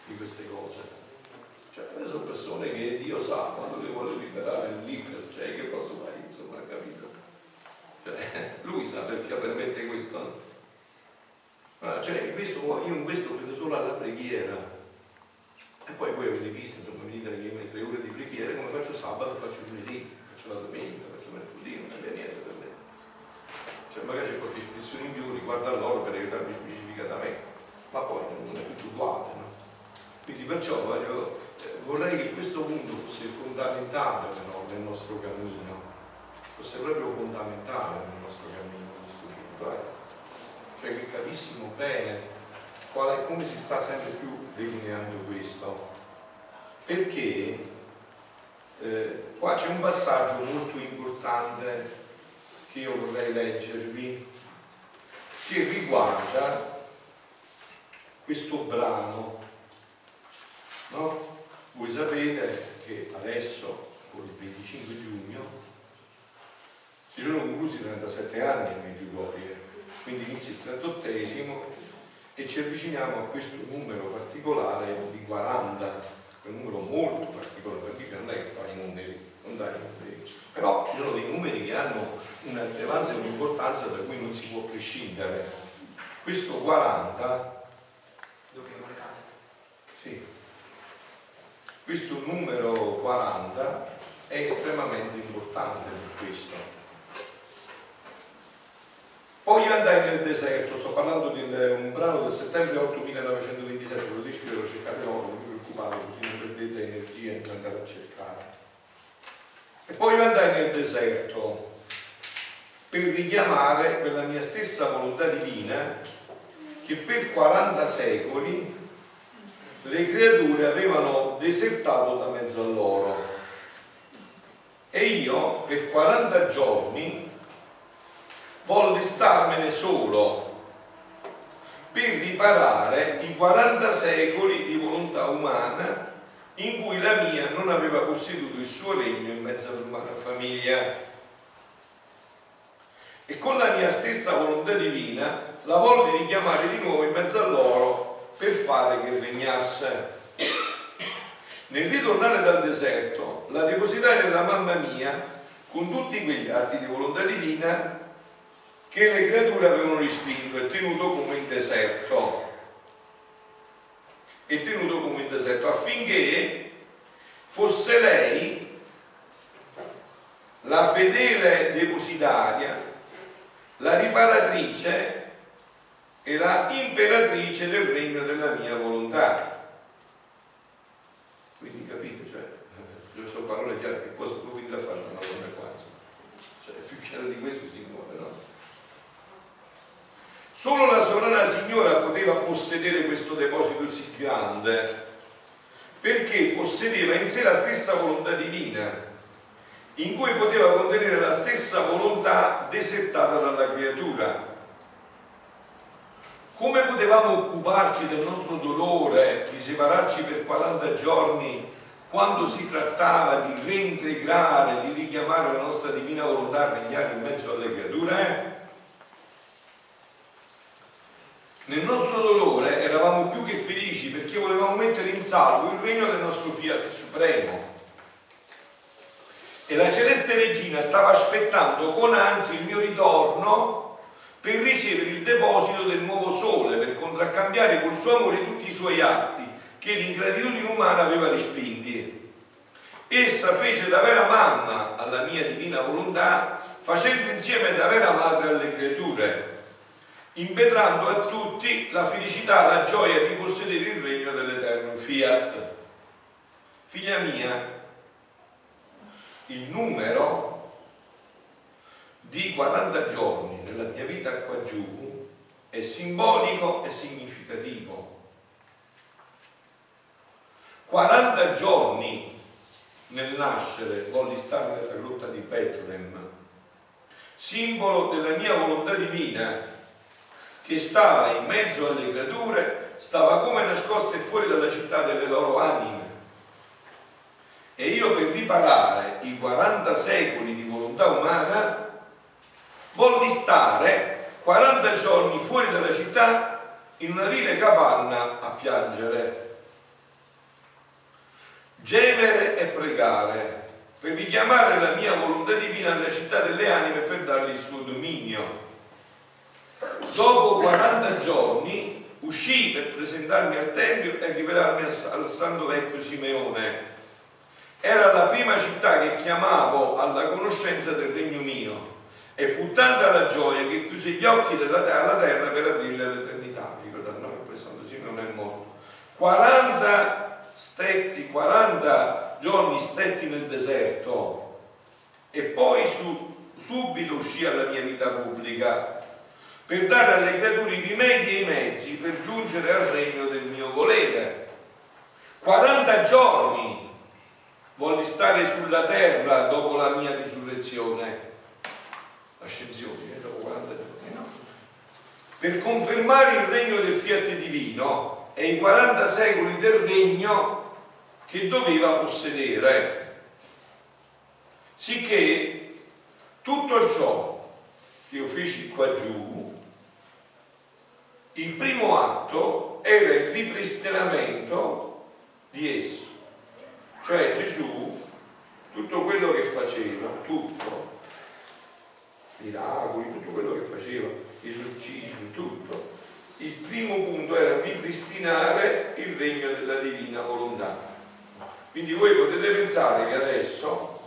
di queste cose. Cioè, sono persone che Dio sa quando le vuole liberare libero, cioè che posso fare, insomma, capito? Cioè, lui sa perché permette questo. No? Cioè, questo, io in questo credo solo alla preghiera. Poi voi avete visto, insomma, venite alle mie tre ore di preghiera, come faccio sabato, faccio lunedì, faccio la domenica, faccio mercoledì, non cambia niente per me cioè magari c'è qualche ispezione in più riguardo a loro per aiutarmi specificatamente, ma poi non è tutto uguale. No? Quindi perciò voglio, eh, vorrei che questo punto fosse fondamentale però, nel nostro cammino, fosse proprio fondamentale nel nostro cammino questo punto, eh? cioè che capissimo bene quale, come si sta sempre più delineando questo. Perché eh, qua c'è un passaggio molto importante che io vorrei leggervi che riguarda questo brano. No? Voi sapete che adesso, con il 25 giugno, si sono conclusi 37 anni a Meggiugorie, quindi inizia il 38 e ci avviciniamo a questo numero particolare di 40, un numero molto particolare, perché non è che fa i numeri, non dai i numeri, però ci sono dei numeri che hanno una rilevanza e un'importanza da cui non si può prescindere. Questo 40, sì, questo numero 40 è estremamente importante per questo. io andai nel deserto, sto parlando di un brano del settembre 8 1927, ve lo descrivo, cercate dopo, preoccupate, così non perdete energia in andare a cercare. E poi io andai nel deserto per richiamare quella mia stessa volontà divina che per 40 secoli le creature avevano desertato da mezzo a loro. E io per 40 giorni volli starmene solo per riparare i 40 secoli di volontà umana in cui la mia non aveva posseduto il suo regno in mezzo all'umana famiglia. E con la mia stessa volontà divina la volli richiamare di nuovo in mezzo a loro per fare che regnasse. Nel ritornare dal deserto, la depositai nella mamma mia con tutti quegli atti di volontà divina che le creature avevano respinto e tenuto come in deserto e tenuto come in deserto affinché fosse lei la fedele depositaria la riparatrice e la imperatrice del regno della mia volontà quindi capite cioè sono parole chiare che cosa può venire a fare una donna qua cioè più chiaro di questo? Solo la sovrana signora poteva possedere questo deposito così grande perché possedeva in sé la stessa volontà divina in cui poteva contenere la stessa volontà desertata dalla creatura. Come potevamo occuparci del nostro dolore, di separarci per 40 giorni quando si trattava di reintegrare, di richiamare la nostra divina volontà a regnare in mezzo alle creature? Nel nostro dolore eravamo più che felici perché volevamo mettere in salvo il regno del nostro Fiat Supremo. E la celeste regina stava aspettando con ansia il mio ritorno per ricevere il deposito del nuovo sole, per contraccambiare col suo amore tutti i suoi atti che l'ingratitudine umana aveva respinti. Essa fece da vera mamma alla mia divina volontà, facendo insieme da vera madre alle creature impetrando a tutti la felicità, la gioia di possedere il regno dell'Eterno Fiat. Figlia mia, il numero di 40 giorni nella mia vita qua giù è simbolico e significativo. 40 giorni nel nascere volli stare nella grotta di Bethlehem, simbolo della mia volontà divina che stava in mezzo alle creature, stava come nascosta e fuori dalla città delle loro anime. E io per riparare i 40 secoli di volontà umana, volli stare 40 giorni fuori dalla città in una vile capanna a piangere, gemere e pregare per richiamare la mia volontà divina alla città delle anime per dargli il suo dominio Dopo 40 giorni uscì per presentarmi al Tempio e rivelarmi al Santo Vecchio Simeone. Era la prima città che chiamavo alla conoscenza del regno mio e fu tanta la gioia che chiuse gli occhi della terra, alla terra per aprirle all'eternità. Ricordate, no, che Santo Simeone è morto. 40 stetti, 40 giorni stetti nel deserto e poi su, subito uscì alla mia vita pubblica per dare alle creature i rimedi e i mezzi per giungere al regno del mio volere. 40 giorni volli stare sulla terra dopo la mia risurrezione, ascensione, eh, dopo 40 giorni, no? Per confermare il regno del fiat divino e i 40 secoli del regno che doveva possedere. Sicché tutto ciò che io feci qua giù il primo atto era il ripristinamento di esso, cioè Gesù, tutto quello che faceva, tutto, miracoli, tutto quello che faceva, esorcismi, tutto, il primo punto era ripristinare il regno della divina volontà. Quindi voi potete pensare che adesso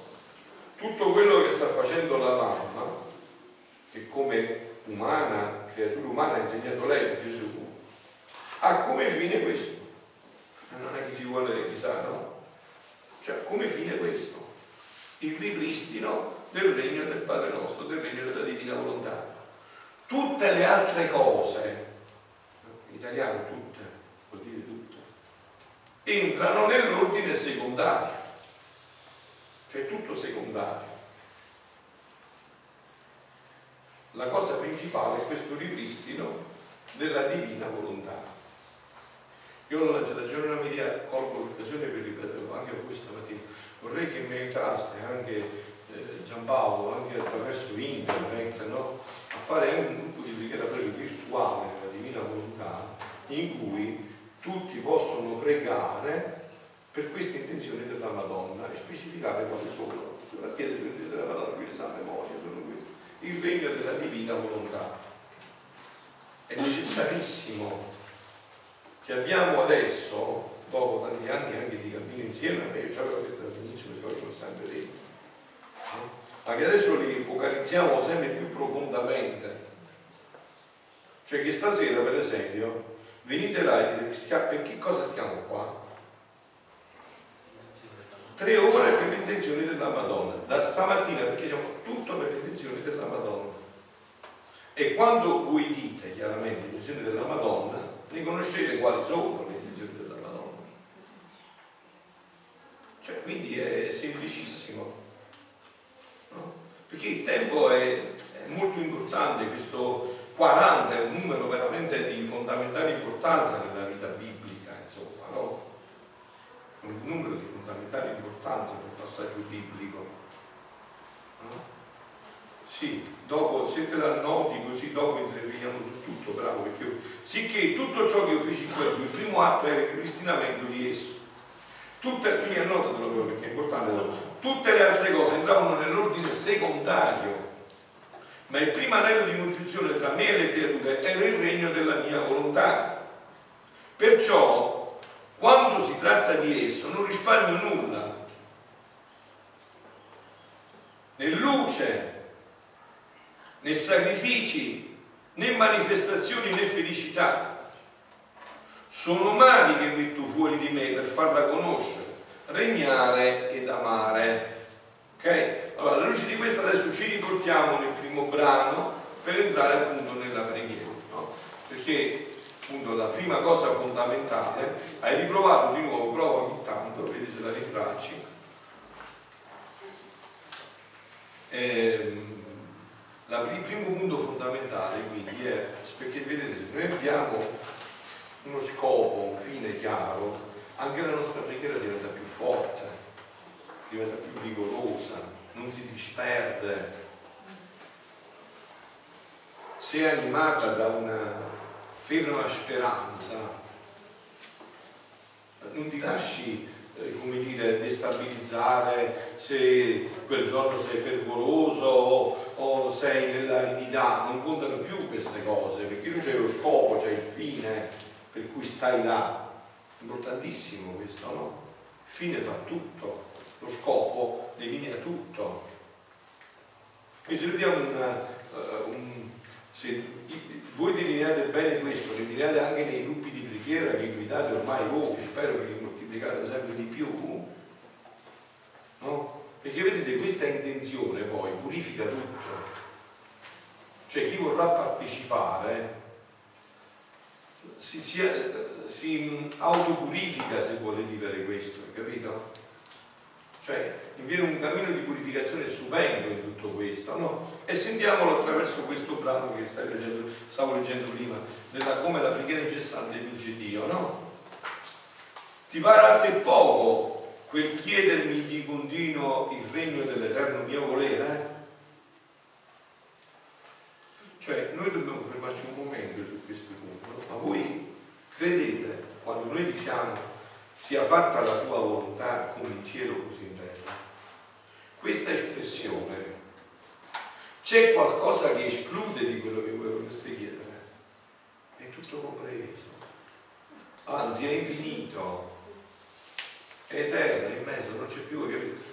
tutto quello che sta facendo la mamma, che come umana, creatura umana, ha insegnato lei, Gesù, ha come fine questo. Non è che ci vuole chissà, no? Cioè, come fine questo? Il ripristino del regno del Padre nostro, del regno della divina volontà. Tutte le altre cose, in italiano tutte, vuol dire tutte, entrano nell'ordine secondario, cioè tutto secondario. La cosa principale è questo ripristino della divina volontà. Io lanciata giorno media, colgo l'occasione per ripeterlo anche questa mattina. Vorrei che mi aiutaste anche eh, Giampaolo, anche attraverso internet, no? a fare un gruppo di preghiera virtuale nella divina volontà in cui tutti possono pregare per queste intenzioni della Madonna e specificare quali sono. Sulla pietra della Madonna, qui le sa memoria. Il regno della divina volontà. È necessarissimo che abbiamo adesso, dopo tanti anni anche di cammino insieme, io già avevo detto dall'inizio, cose sono sempre dentro, ma che adesso li focalizziamo sempre più profondamente. Cioè che stasera, per esempio, venite là e dite per che cosa stiamo qua? Tre ore per le intenzioni della Madonna, da stamattina perché siamo tutto per le intenzioni della Madonna. E quando voi dite chiaramente le intenzioni della Madonna, riconoscete quali sono le intenzioni della Madonna. Cioè, quindi è semplicissimo. No? Perché il tempo è, è, molto importante, questo 40 è un numero veramente di fondamentale importanza nella vita biblica, insomma? Un numero di fondamentale importanza nel passaggio biblico. No? Sì, dopo, se te la noti così dopo interveniamo su tutto, bravo, perché io, sicché tutto ciò che io feci qua giù, il primo atto era il ripristinamento di esso. Tutte, quindi annotatelo perché è importante, tutte le altre cose entravano nell'ordine secondario, ma il primo anello di congiunzione tra me e le creature era il regno della mia volontà. Perciò, quando si tratta di esso, non risparmio nulla. Né luce, né sacrifici, né manifestazioni, né felicità. Sono mali che metto fuori di me per farla conoscere, regnare ed amare. Ok? Allora, alla luce di questo adesso ci riportiamo nel primo brano per entrare appunto nella preghiera, no? Perché appunto la prima cosa fondamentale, hai riprovato di nuovo, prova ogni tanto, vedi se la rintracci. Ehm, il primo punto fondamentale quindi è, perché vedete, se noi abbiamo uno scopo, un fine chiaro, anche la nostra preghiera diventa più forte, diventa più vigorosa, non si disperde. Se è animata da una ferma speranza, non ti lasci eh, come dire, destabilizzare se quel giorno sei fervoroso o, o sei nell'aridità, non contano più queste cose, perché lui c'è lo scopo, c'è il fine per cui stai là. Importantissimo questo, no? Il fine fa tutto, lo scopo delinea tutto. Quindi se noi diamo una, uh, un, se voi delineate bene questo, delineate anche nei gruppi di preghiera che invitate ormai voi, spero che moltiplicate sempre di più, no? Perché vedete, questa intenzione poi purifica tutto. Cioè chi vorrà partecipare si, si, si autopurifica se vuole vivere questo, capito? Cioè viene un cammino di purificazione stupendo in tutto questo, no? E sentiamolo attraverso questo brano che leggendo, stavo leggendo prima, della come la preghiera incessante vince Dio, no? Ti pare a te poco quel chiedermi di continuo il regno dell'eterno mio volere? Cioè, noi dobbiamo fermarci un momento su questo punto, ma voi credete quando noi diciamo sia fatta la tua volontà come in cielo così in terra? Questa espressione c'è qualcosa che esclude di quello che voi vorreste chiedere? È tutto compreso, anzi è infinito è eterna, è immenso, non c'è più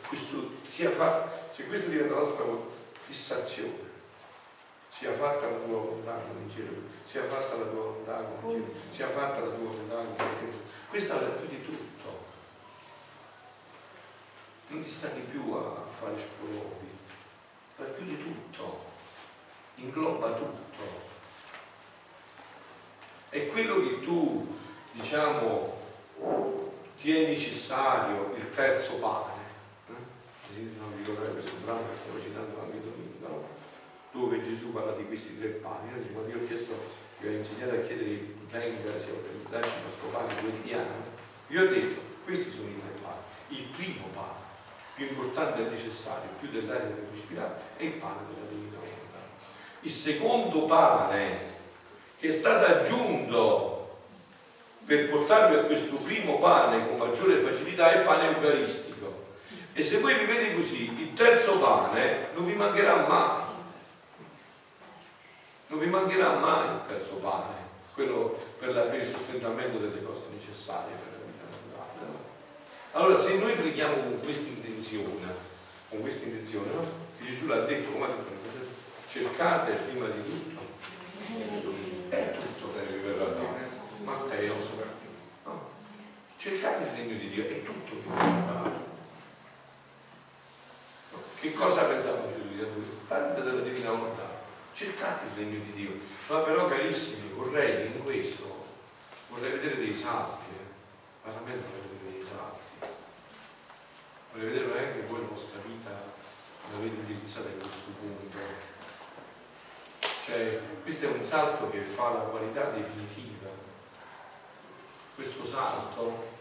questo sia fatto, se questa diventa la nostra fissazione, sia fatta la tua volontà come in cielo, sia fatta la tua volontà come in cielo, sia fatta la tua volontà come in cielo. Questa racchiude tutto. Non ti stani più a fare sproloqui, racchiude tutto, ingloba tutto. E quello che tu, diciamo, ti è necessario il terzo pane, eh? non vi ricordate questo brano che stavo citando anche domenica, no? dove Gesù parla di questi tre pani, no? quando io ho chiesto, vi ho insegnato a chiedere venga per darci il nostro pane quotidiano, io ho detto, questi sono i tre pani, il primo pane, più importante e necessario, più dell'aria per respirare, è il pane della divina volontà. Il secondo pane che è stato aggiunto per portarvi a questo primo pane con maggiore facilità è il pane eucaristico. E se voi vivete così, il terzo pane non vi mancherà mai. Non vi mancherà mai il terzo pane, quello per, la, per il sostentamento delle cose necessarie per la vita naturale. No? Allora, se noi preghiamo con questa intenzione, con questa intenzione, no? Che Gesù l'ha detto, come ha detto, cercate prima di tutto, è tutto che vi verrà dato. Matteo, no? cercate il regno di Dio, è tutto che vi Che cosa pensavo Gesù dicendo questo? Parlate della divina volontà, cercate il regno di Dio. Ma però carissimi, vorrei in questo, vorrei vedere dei salti, eh? veramente vorrei vedere dei salti. Vorrei vedere veramente che voi la vostra vita l'avete indirizzata in questo punto. Cioè, questo è un salto che fa la qualità definitiva questo salto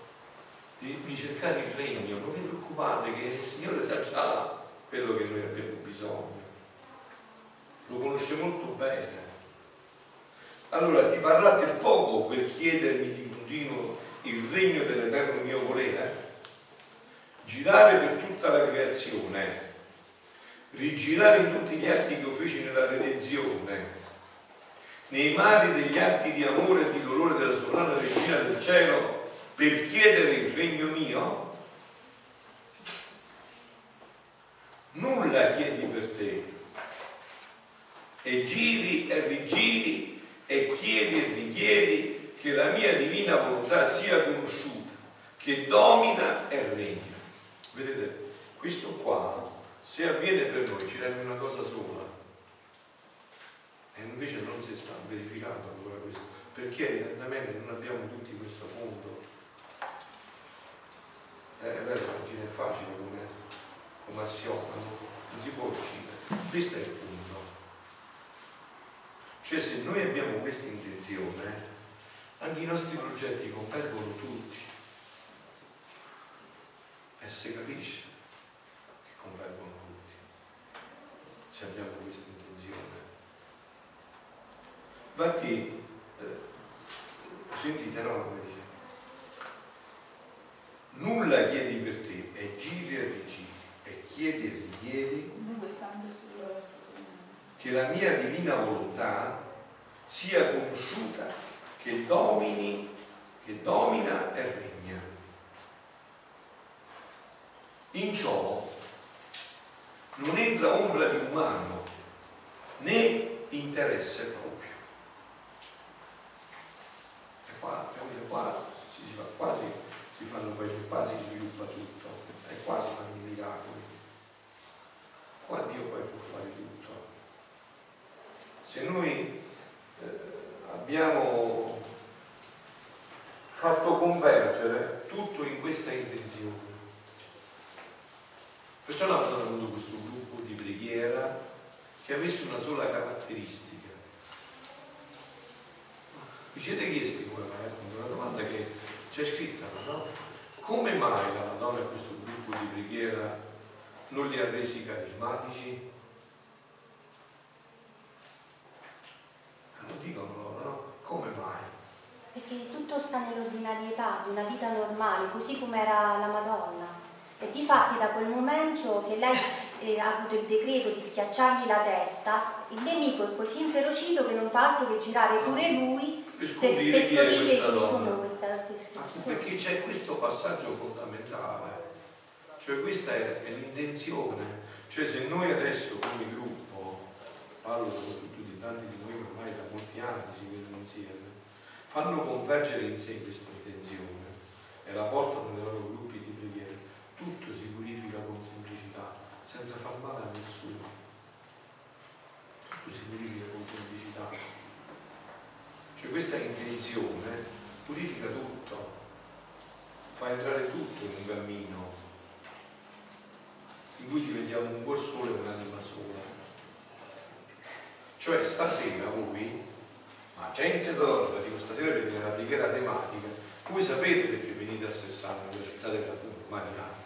di, di, cercare il regno, non vi preoccupate che il Signore sa già quello che noi abbiamo bisogno, lo conosce molto bene. Allora ti parlate poco per chiedermi di continuo il regno dell'eterno mio volere? Girare per tutta la creazione, rigirare in tutti gli atti che io feci nella redenzione, nei mari degli atti di amore e di dolore della sovrana regina del cielo per chiedere il regno mio? Nulla chiedi per te. E giri e rigiri e chiedi e richiedi che la mia divina volontà sia conosciuta, che domina e regna. Vedete, questo qua, se avviene per noi, ci rende una cosa sola, e invece non si sta verificando ancora questo, perché evidentemente non abbiamo tutti questo punto. Eh, è vero, oggi è facile come, come assioma, non si può uscire. Questo è il punto. Cioè se noi abbiamo questa intenzione, anche i nostri progetti convergono tutti. E si capisce che convergono tutti. Se abbiamo questa intenzione. Infatti, eh, sentite no come dice, nulla chiedi per te e giri e rigiri e chiedi e richiedi che la mia divina volontà sia conosciuta, che domini, che domina e regna. In ciò non entra ombra di umano né interesse proprio qua, capite? Qua si, si fa quasi, si fanno poi, qua si sviluppa tutto, e qua si fanno i miracoli. Qua Dio poi può fare tutto. Se noi eh, abbiamo fatto convergere tutto in questa intenzione, perciò ha avuto questo gruppo di preghiera che ha messo una sola caratteristica vi siete chiesti come mai? Una domanda che c'è scritta, no? Come mai la Madonna e questo gruppo di preghiera non li ha resi carismatici? Lo dicono loro, no? Come mai? Perché tutto sta nell'ordinarietà di una vita normale, così come era la Madonna. E difatti da quel momento che lei eh, ha avuto il decreto di schiacciargli la testa, il nemico è così inferocito che non fa altro che girare pure lui per scoprire per, per chi è questa donna. Questa, questa perché c'è questo passaggio fondamentale, cioè questa è, è l'intenzione, cioè se noi adesso come gruppo parlo soprattutto di tanti di noi ormai da molti anni si vedono insieme, fanno convergere in sé questa intenzione e la portano nei loro gruppi di preghiera, tutto si purifica con semplicità, senza far male a nessuno. Tutto si purifica con semplicità. Cioè questa intenzione purifica tutto, fa entrare tutto in un cammino in cui diventiamo un cuor solo e un'anima sola. Cioè stasera voi, iniziato l'oggi, ma dico stasera vedete una preghiera tematica, voi sapete perché venite a Sessano, la città della Mariana.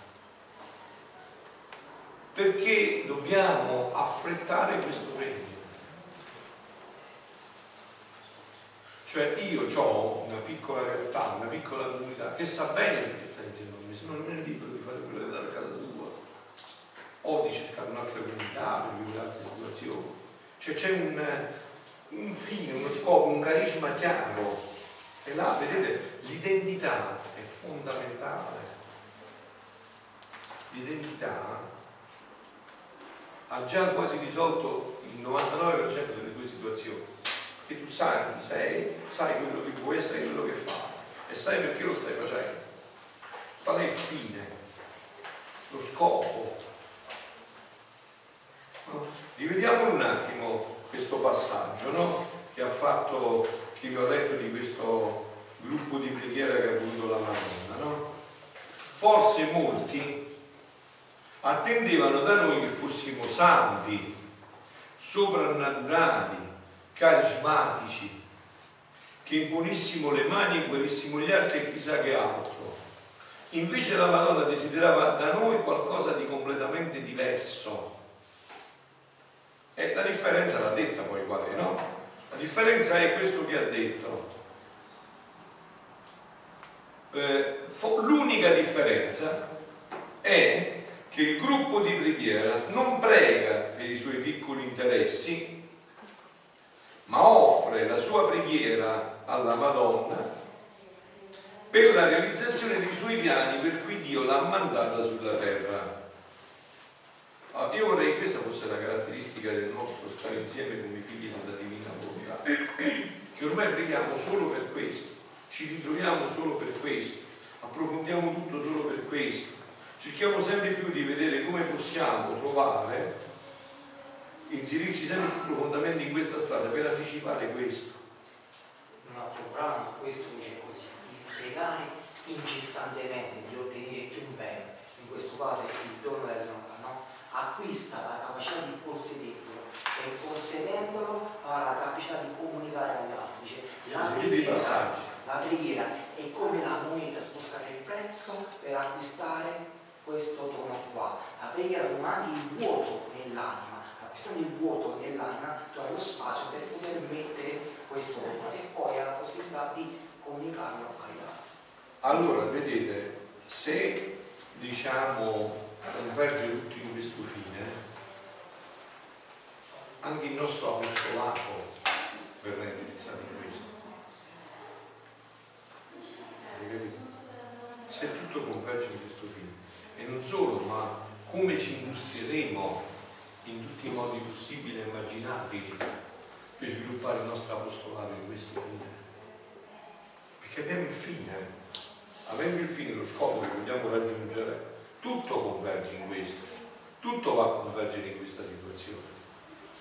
Perché dobbiamo affrettare questo regno. Cioè io ho una piccola realtà, una piccola comunità che sa bene perché sta insieme a me, se no non è libero di fare quello che dà a casa sua o di cercare un'altra comunità per vivere altre situazioni. Cioè c'è un, un fine, uno scopo, un carisma chiaro. E là, vedete, l'identità è fondamentale. L'identità ha già quasi risolto il 99% delle tue situazioni. Perché tu sai chi sei, sai quello che puoi essere, quello che fai e sai perché lo stai facendo. Qual è il fine, lo scopo, Rivediamo un attimo questo passaggio no? che ha fatto chi vi ho letto di questo gruppo di preghiera che ha avuto la Madonna. No? Forse molti attendevano da noi che fossimo santi, soprannaturali, carismatici, che imponessimo le mani e guarissimo gli altri e chissà che altro. Invece la Madonna desiderava da noi qualcosa di completamente diverso e la differenza l'ha detta poi qual è, no? La differenza è questo che ha detto. Eh, l'unica differenza è che il gruppo di preghiera non prega per i suoi piccoli interessi, ma offre la sua preghiera alla Madonna per la realizzazione dei suoi piani per cui Dio l'ha mandata sulla terra. Ah, io vorrei che questa fosse la caratteristica del nostro stare insieme come figli della divina volontà, che ormai preghiamo solo per questo, ci ritroviamo solo per questo, approfondiamo tutto solo per questo, cerchiamo sempre più di vedere come possiamo trovare, inserirci sempre più profondamente in questa strada per anticipare questo. Un altro brano, questo dice così, pregare incessantemente, di ottenere più bene, in questo caso è il dono della acquista la capacità di possederlo e possedendolo ha la capacità di comunicare agli altri. Cioè, la, preghiera, la preghiera è come la moneta spostare il prezzo per acquistare questo dono qua. La preghiera forma anche il vuoto nell'anima. Acquistando il vuoto nell'anima tu hai lo spazio per poter mettere questo dono e poi hai la possibilità di comunicarlo agli altri. Allora, vedete, se diciamo converge tutti in questo fine, anche il nostro apostolato verrà indirizzato in questo. Se tutto converge in questo fine, e non solo, ma come ci industrieremo in tutti i modi possibili e immaginabili per sviluppare il nostro apostolato in questo fine. Perché abbiamo il fine, avendo il fine, lo scopo che vogliamo raggiungere, tutto converge in questo, tutto va a convergere in questa situazione,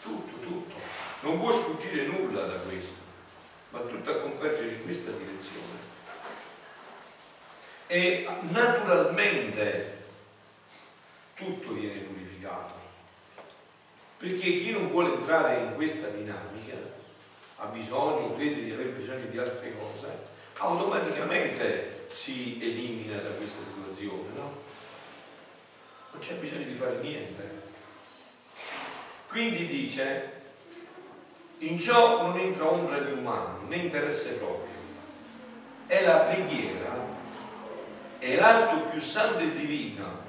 tutto, tutto. Non può sfuggire nulla da questo, ma tutto a convergere in questa direzione. E naturalmente tutto viene purificato, perché chi non vuole entrare in questa dinamica ha bisogno, crede di avere bisogno di altre cose, automaticamente si elimina da questa situazione, no? Non c'è bisogno di fare niente. Quindi dice, in ciò non entra ombra di umano, né interesse proprio. È la preghiera, è l'atto più santo e divino.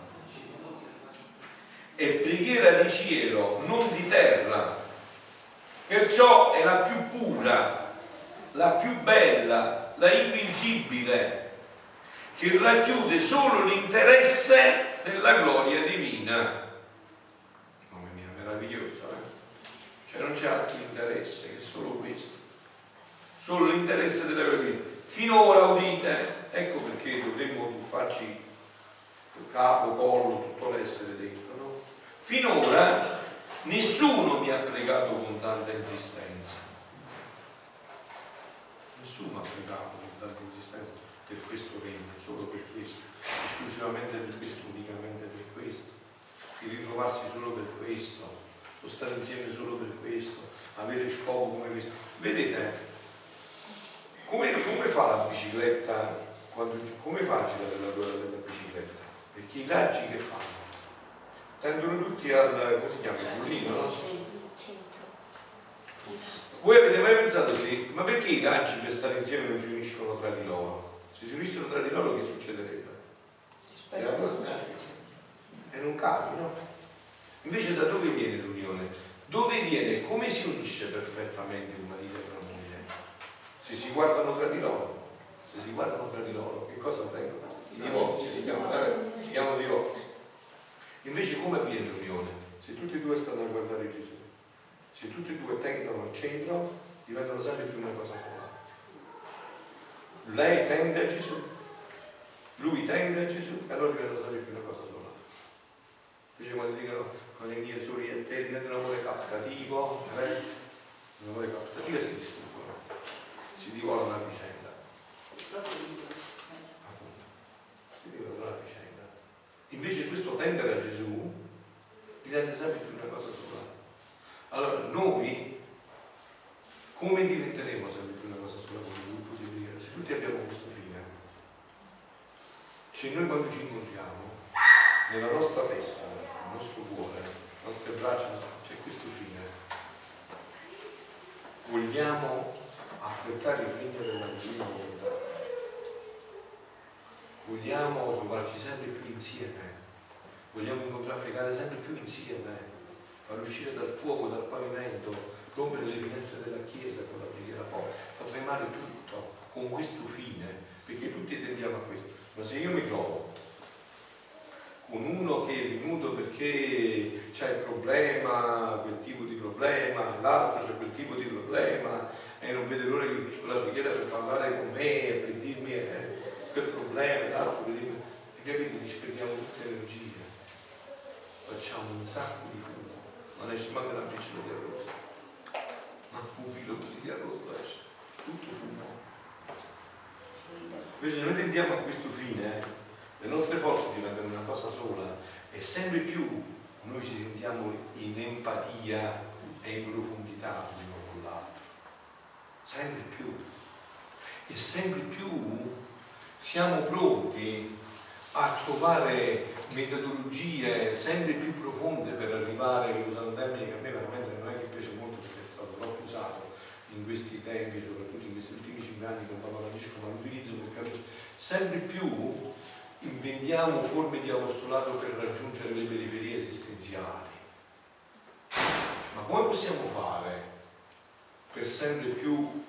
È preghiera di cielo, non di terra. Perciò è la più pura, la più bella, la invincibile, che racchiude solo l'interesse della gloria divina. Mamma mia, meravigliosa, eh? Cioè non c'è altro interesse che solo questo. Solo l'interesse della vita. Finora udite, ecco perché dovremmo tuffarci capo, collo, tutto l'essere dentro. No? Finora nessuno mi ha pregato con tanta insistenza. Nessuno ha pregato con tanta insistenza per questo regno, solo per questo, esclusivamente per questo, unicamente per questo, di ritrovarsi solo per questo, o stare insieme solo per questo, avere scopo come questo. Vedete, come, come fa la bicicletta, quando, come fa la ruota della bicicletta? Perché i raggi che fanno? Tendono tutti al, come si chiama, il mulino, no? Voi avete mai pensato sì, ma perché i raggi per stare insieme non si uniscono tra di loro? Se si unissero tra di loro che succederebbe? E non capi, no? Invece da dove viene l'unione? Dove viene? Come si unisce perfettamente un marito e una moglie? Se si guardano tra di loro, se si guardano tra di loro, che cosa avvengono? I divorzi si chiamano, eh? si chiamano divorzi. Invece come avviene l'unione? Se tutti e due stanno a guardare Gesù, se tutti e due tendono al centro, diventano sempre più una cosa sola. Lei tende a Gesù, lui tende a Gesù e allora diventano sempre più una cosa sola. Invece quando dicono con le mie sorelle e te diventa un amore captativo, eh? un amore captativo si distruggono, si divorano a vicenda. Si divorano a vicenda. Invece questo tendere a Gesù diventa sempre più una cosa sola. Allora noi come diventeremo sempre più una cosa sola come gruppo di? Se tutti abbiamo questo fine. Cioè noi quando ci incontriamo, nella nostra testa, nel nostro cuore, le nostre braccia, c'è questo fine. Vogliamo affrettare il regno della divina volontà vogliamo trovarci sempre più insieme, vogliamo incontrare, pregare sempre più insieme, far uscire dal fuoco, dal pavimento, rompere le finestre della chiesa con la preghiera forte, fa tremare tutto con questo fine, perché tutti tendiamo a questo. Ma se io mi trovo con uno che è venuto perché c'è il problema, quel tipo di problema, l'altro c'è quel tipo di problema e non vede l'ora che faccio la preghiera per parlare con me e per dirmi eh, quel problema, l'altro, e capite, ci perdiamo le energie, facciamo un sacco di fumo, non esce manco una briciola di arrosto, ma un filo così di arrosto esce, tutto fumo. Invece noi tendiamo a questo fine, le nostre forze diventano una cosa sola e sempre più noi ci sentiamo in empatia e in profondità l'uno con l'altro, sempre più. E sempre più siamo pronti a trovare metodologie sempre più profonde per arrivare, usare un termine che a me veramente non è che piace molto perché è stato troppo usato in questi tempi, soprattutto in questi ultimi Papa Francesco, ma lo utilizzo perché sempre più inventiamo forme di apostolato per raggiungere le periferie esistenziali. Ma come possiamo fare per sempre più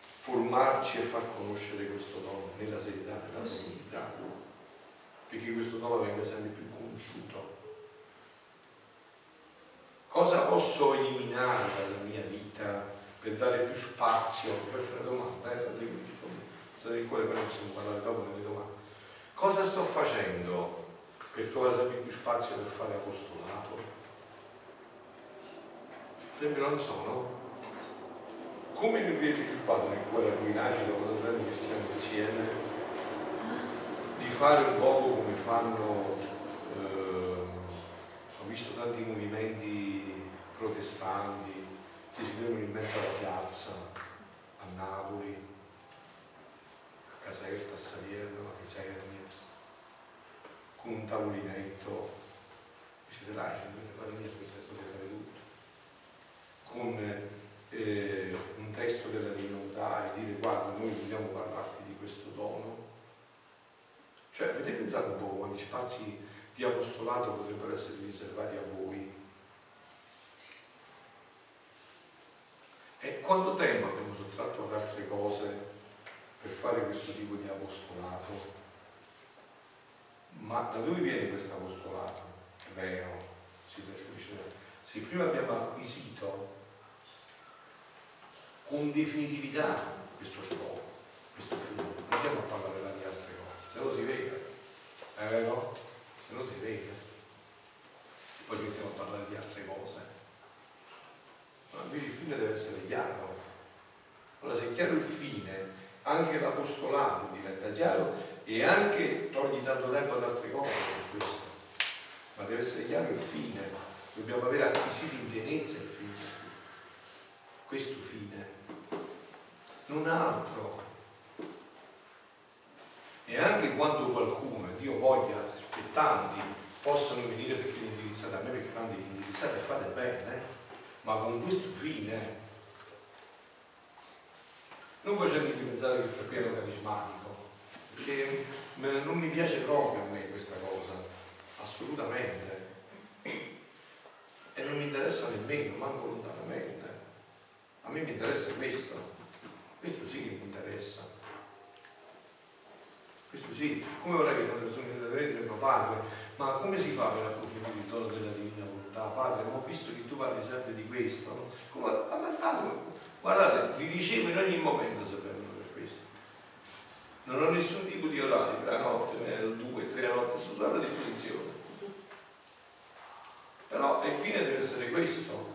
formarci e far conoscere questo dono nella serietà, nella profondità, perché questo dono venga sempre più conosciuto. Cosa posso eliminare dalla mia vita per dare più spazio? Vi faccio una domanda, eh, mi rispondi, state cuore, poi possiamo parlare dopo nelle domande. Cosa sto facendo per trovare sempre più spazio per fare apostolato? Per esempio non so, no? come mi viene sviluppato nel cuore a cui nasce dopo due anni che stiamo insieme di fare un poco come fanno eh, ho visto tanti movimenti protestanti che si fermano in mezzo alla piazza a Napoli a Caserta, a Salerno, a Casernia con un tavolinetto siete là, c'è la mia potete fare tutto. Con eh, un testo della divinità e dire guarda noi vogliamo parlarti di questo dono. Cioè avete pensato un po' quanti spazi di apostolato potrebbero essere riservati a voi e quanto tempo abbiamo sottratto ad altre cose per fare questo tipo di apostolato ma da dove viene questo apostolato? vero si trasferisce se prima abbiamo acquisito con definitività questo scopo, questo fine. Non andiamo a parlare di altre cose, se no si vede. Eh no? Se no si vede. Poi ci mettiamo a parlare di altre cose. Ma invece il fine deve essere chiaro. Allora se è chiaro il fine, anche l'apostolato diventa chiaro e anche togli tanto tempo ad altre cose per questo. Ma deve essere chiaro il fine. Dobbiamo avere acquisito in pienezza il fine. Questo fine. Non altro. E anche quando qualcuno, e Dio voglia che tanti possano venire perché li indirizzate a me, perché tanti li indirizzate fate bene, ma con questo fine non facendomi pensare che il fratello è carismatico, perché non mi piace proprio a me questa cosa, assolutamente. E non mi interessa nemmeno, manco lontanamente. A me mi interessa questo, questo sì che mi interessa. Questo sì, come vorrei che una persona mi vedere mio padre, ma come si fa per approfondire il dono della divina volontà? Padre, ma ho visto che tu parli sempre di questo, no? come, guardate, vi ricevo in ogni momento sapendo per questo. Non ho nessun tipo di orario la notte, due, tre notte, sono a disposizione. Però il fine deve essere questo,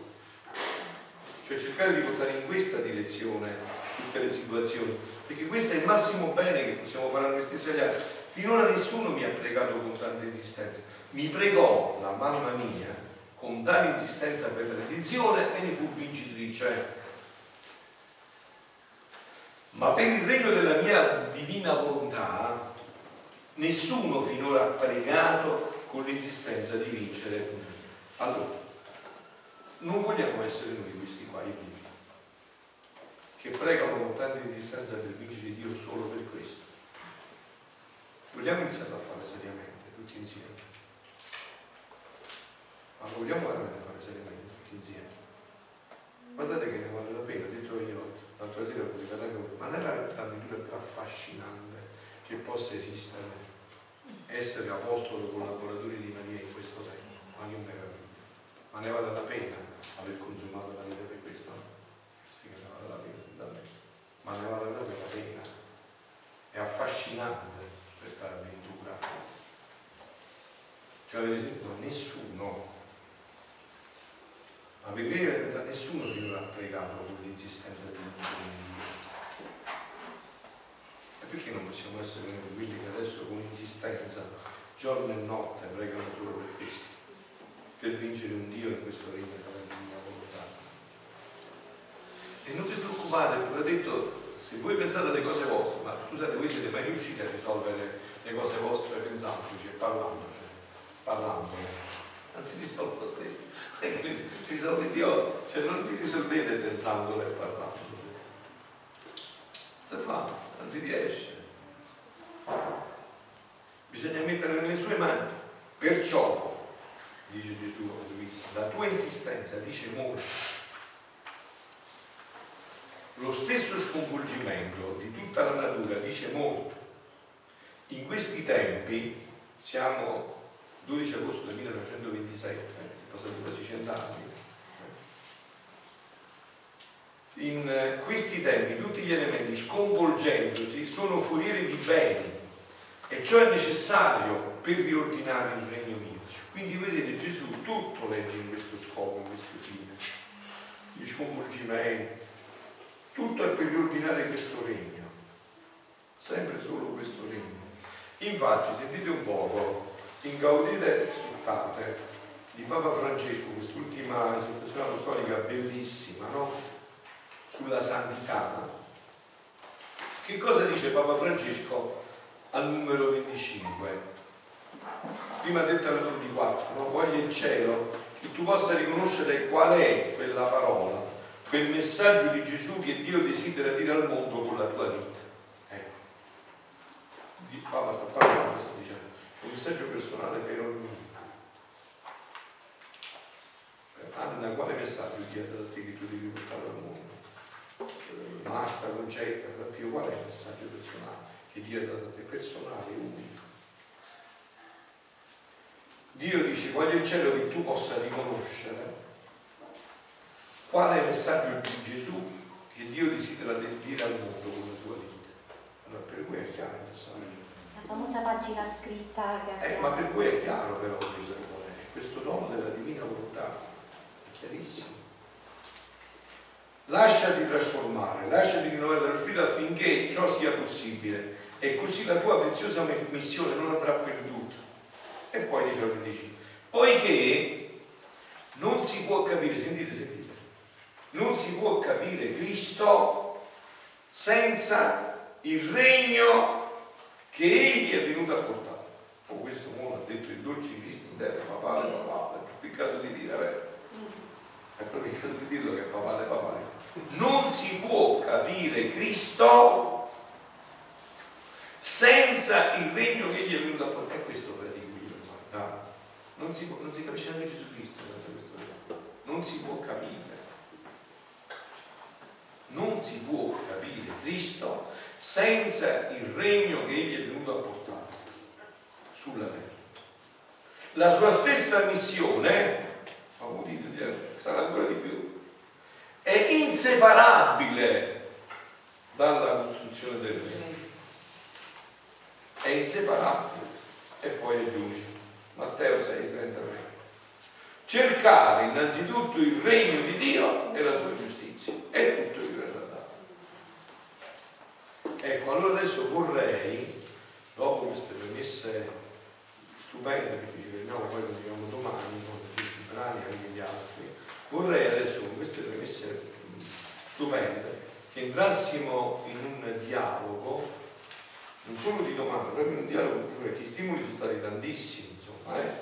cioè cercare di portare in questa direzione tutte le situazioni, perché questo è il massimo bene che possiamo fare a noi stessi agli altri. Finora nessuno mi ha pregato con tanta insistenza, mi pregò la mamma mia con tale insistenza per la redenzione e ne fu vincitrice. Ma per il regno della mia divina volontà nessuno finora ha pregato con l'insistenza di vincere. Allora, non vogliamo essere noi questi qua, i primi, che pregano con tanta insistenza per vincere Dio solo per questo. Vogliamo iniziare a fare seriamente, tutti insieme. Ma vogliamo veramente fare seriamente, tutti insieme. Guardate che ne vale la pena, ho detto io l'altra sera ma non era l'avventura più affascinante che possa esistere essere apostolo collaboratori di Maria in questo tempo, ma che meraviglia. Ma ne vale la pena aver consumato la vita per questo? Sì che ne vale la pena, sicuramente. Ma ne vale proprio la pena. È affascinante questa avventura. Cioè avete sentito nessuno, ma per vedere da nessuno finora ha pregato con l'insistenza di Dio. E perché non possiamo essere noi quelli che adesso con insistenza, giorno e notte, pregano solo per questo? Per vincere un Dio in questo regno e non vi preoccupate, perché ho detto, se voi pensate alle cose vostre, ma scusate, voi siete mai riusciti a risolvere le cose vostre pensandoci e parlandoci, parlandone? Non si risolve lo stesso. Risolve Dio, cioè non si risolvete pensandole e parlandole. Si fa, non si riesce. Bisogna mettere nelle sue mani. Perciò, dice Gesù, la tua insistenza dice molto lo stesso sconvolgimento di tutta la natura dice molto. In questi tempi, siamo 12 agosto del 1927, passati quasi cent'anni, in questi tempi tutti gli elementi sconvolgendosi sono forieri di beni e ciò è necessario per riordinare il regno mio. Quindi vedete Gesù tutto legge in questo scopo, in questo fine. Gli sconvolgimenti, tutto è per riordinare questo regno, sempre solo questo regno. Infatti, sentite un poco, in Gaudete et di Papa Francesco, quest'ultima esortazione apostolica bellissima, no? Sulla santità. Che cosa dice Papa Francesco al numero 25? Prima detto al numero 24, no? Voglio il cielo che tu possa riconoscere qual è quella parola quel messaggio di Gesù che Dio desidera dire al mondo con la tua vita. Ecco. Papa sta parlando, sta dicendo, un messaggio personale per ognuno. Anna, quale messaggio che tu devi portare al mondo? Marta, Concetta, Pio, qual è il messaggio personale che Dio ha dato a te? Personale, unico. Dio dice, voglio il cielo che tu possa riconoscere Qual è il messaggio di Gesù che Dio desidera dire al mondo con la tua vita. Allora per voi è chiaro il messaggio. La famosa pagina scritta che eh, Ma per voi è chiaro però questo dono della divina volontà, chiarissimo. Lasciati trasformare, lasciati rinnovare dallo Spirito affinché ciò sia possibile e così la tua preziosa missione non andrà perduta. E poi dice al 15, poiché non si può capire, sentite, sentite, non si può capire Cristo senza il regno che Egli è venuto a portare. Oh, questo uomo ha detto il dolce Cristo deve papale, papale, è peccato di dire, vero? Di dirlo che papale, papale. Non si può capire Cristo senza il regno che Egli è venuto a portare. È questo predico io, guarda. Non si, può, non si capisce neanche Gesù Cristo senza questo regno. Non si può capire non si può capire Cristo senza il regno che egli è venuto a portare sulla terra. La sua stessa missione, sarà ancora di più, è inseparabile dalla costruzione del regno. È inseparabile. E poi aggiunge Matteo 6, 33. Cercare innanzitutto il regno di Dio e la sua giustizia e tutto il Ecco, allora adesso vorrei, dopo queste premesse stupende, perché ci vediamo poi continuiamo domani con questi brani anche gli altri, vorrei adesso con queste premesse stupende che entrassimo in un dialogo, non solo di domande, proprio in un dialogo, perché gli stimoli sono stati tantissimi, insomma, eh,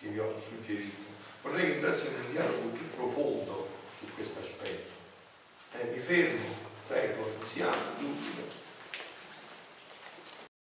che vi ho suggerito. Vorrei che entrassimo in un dialogo più profondo su questo aspetto. Eh, mi fermo, prego, siamo, dubito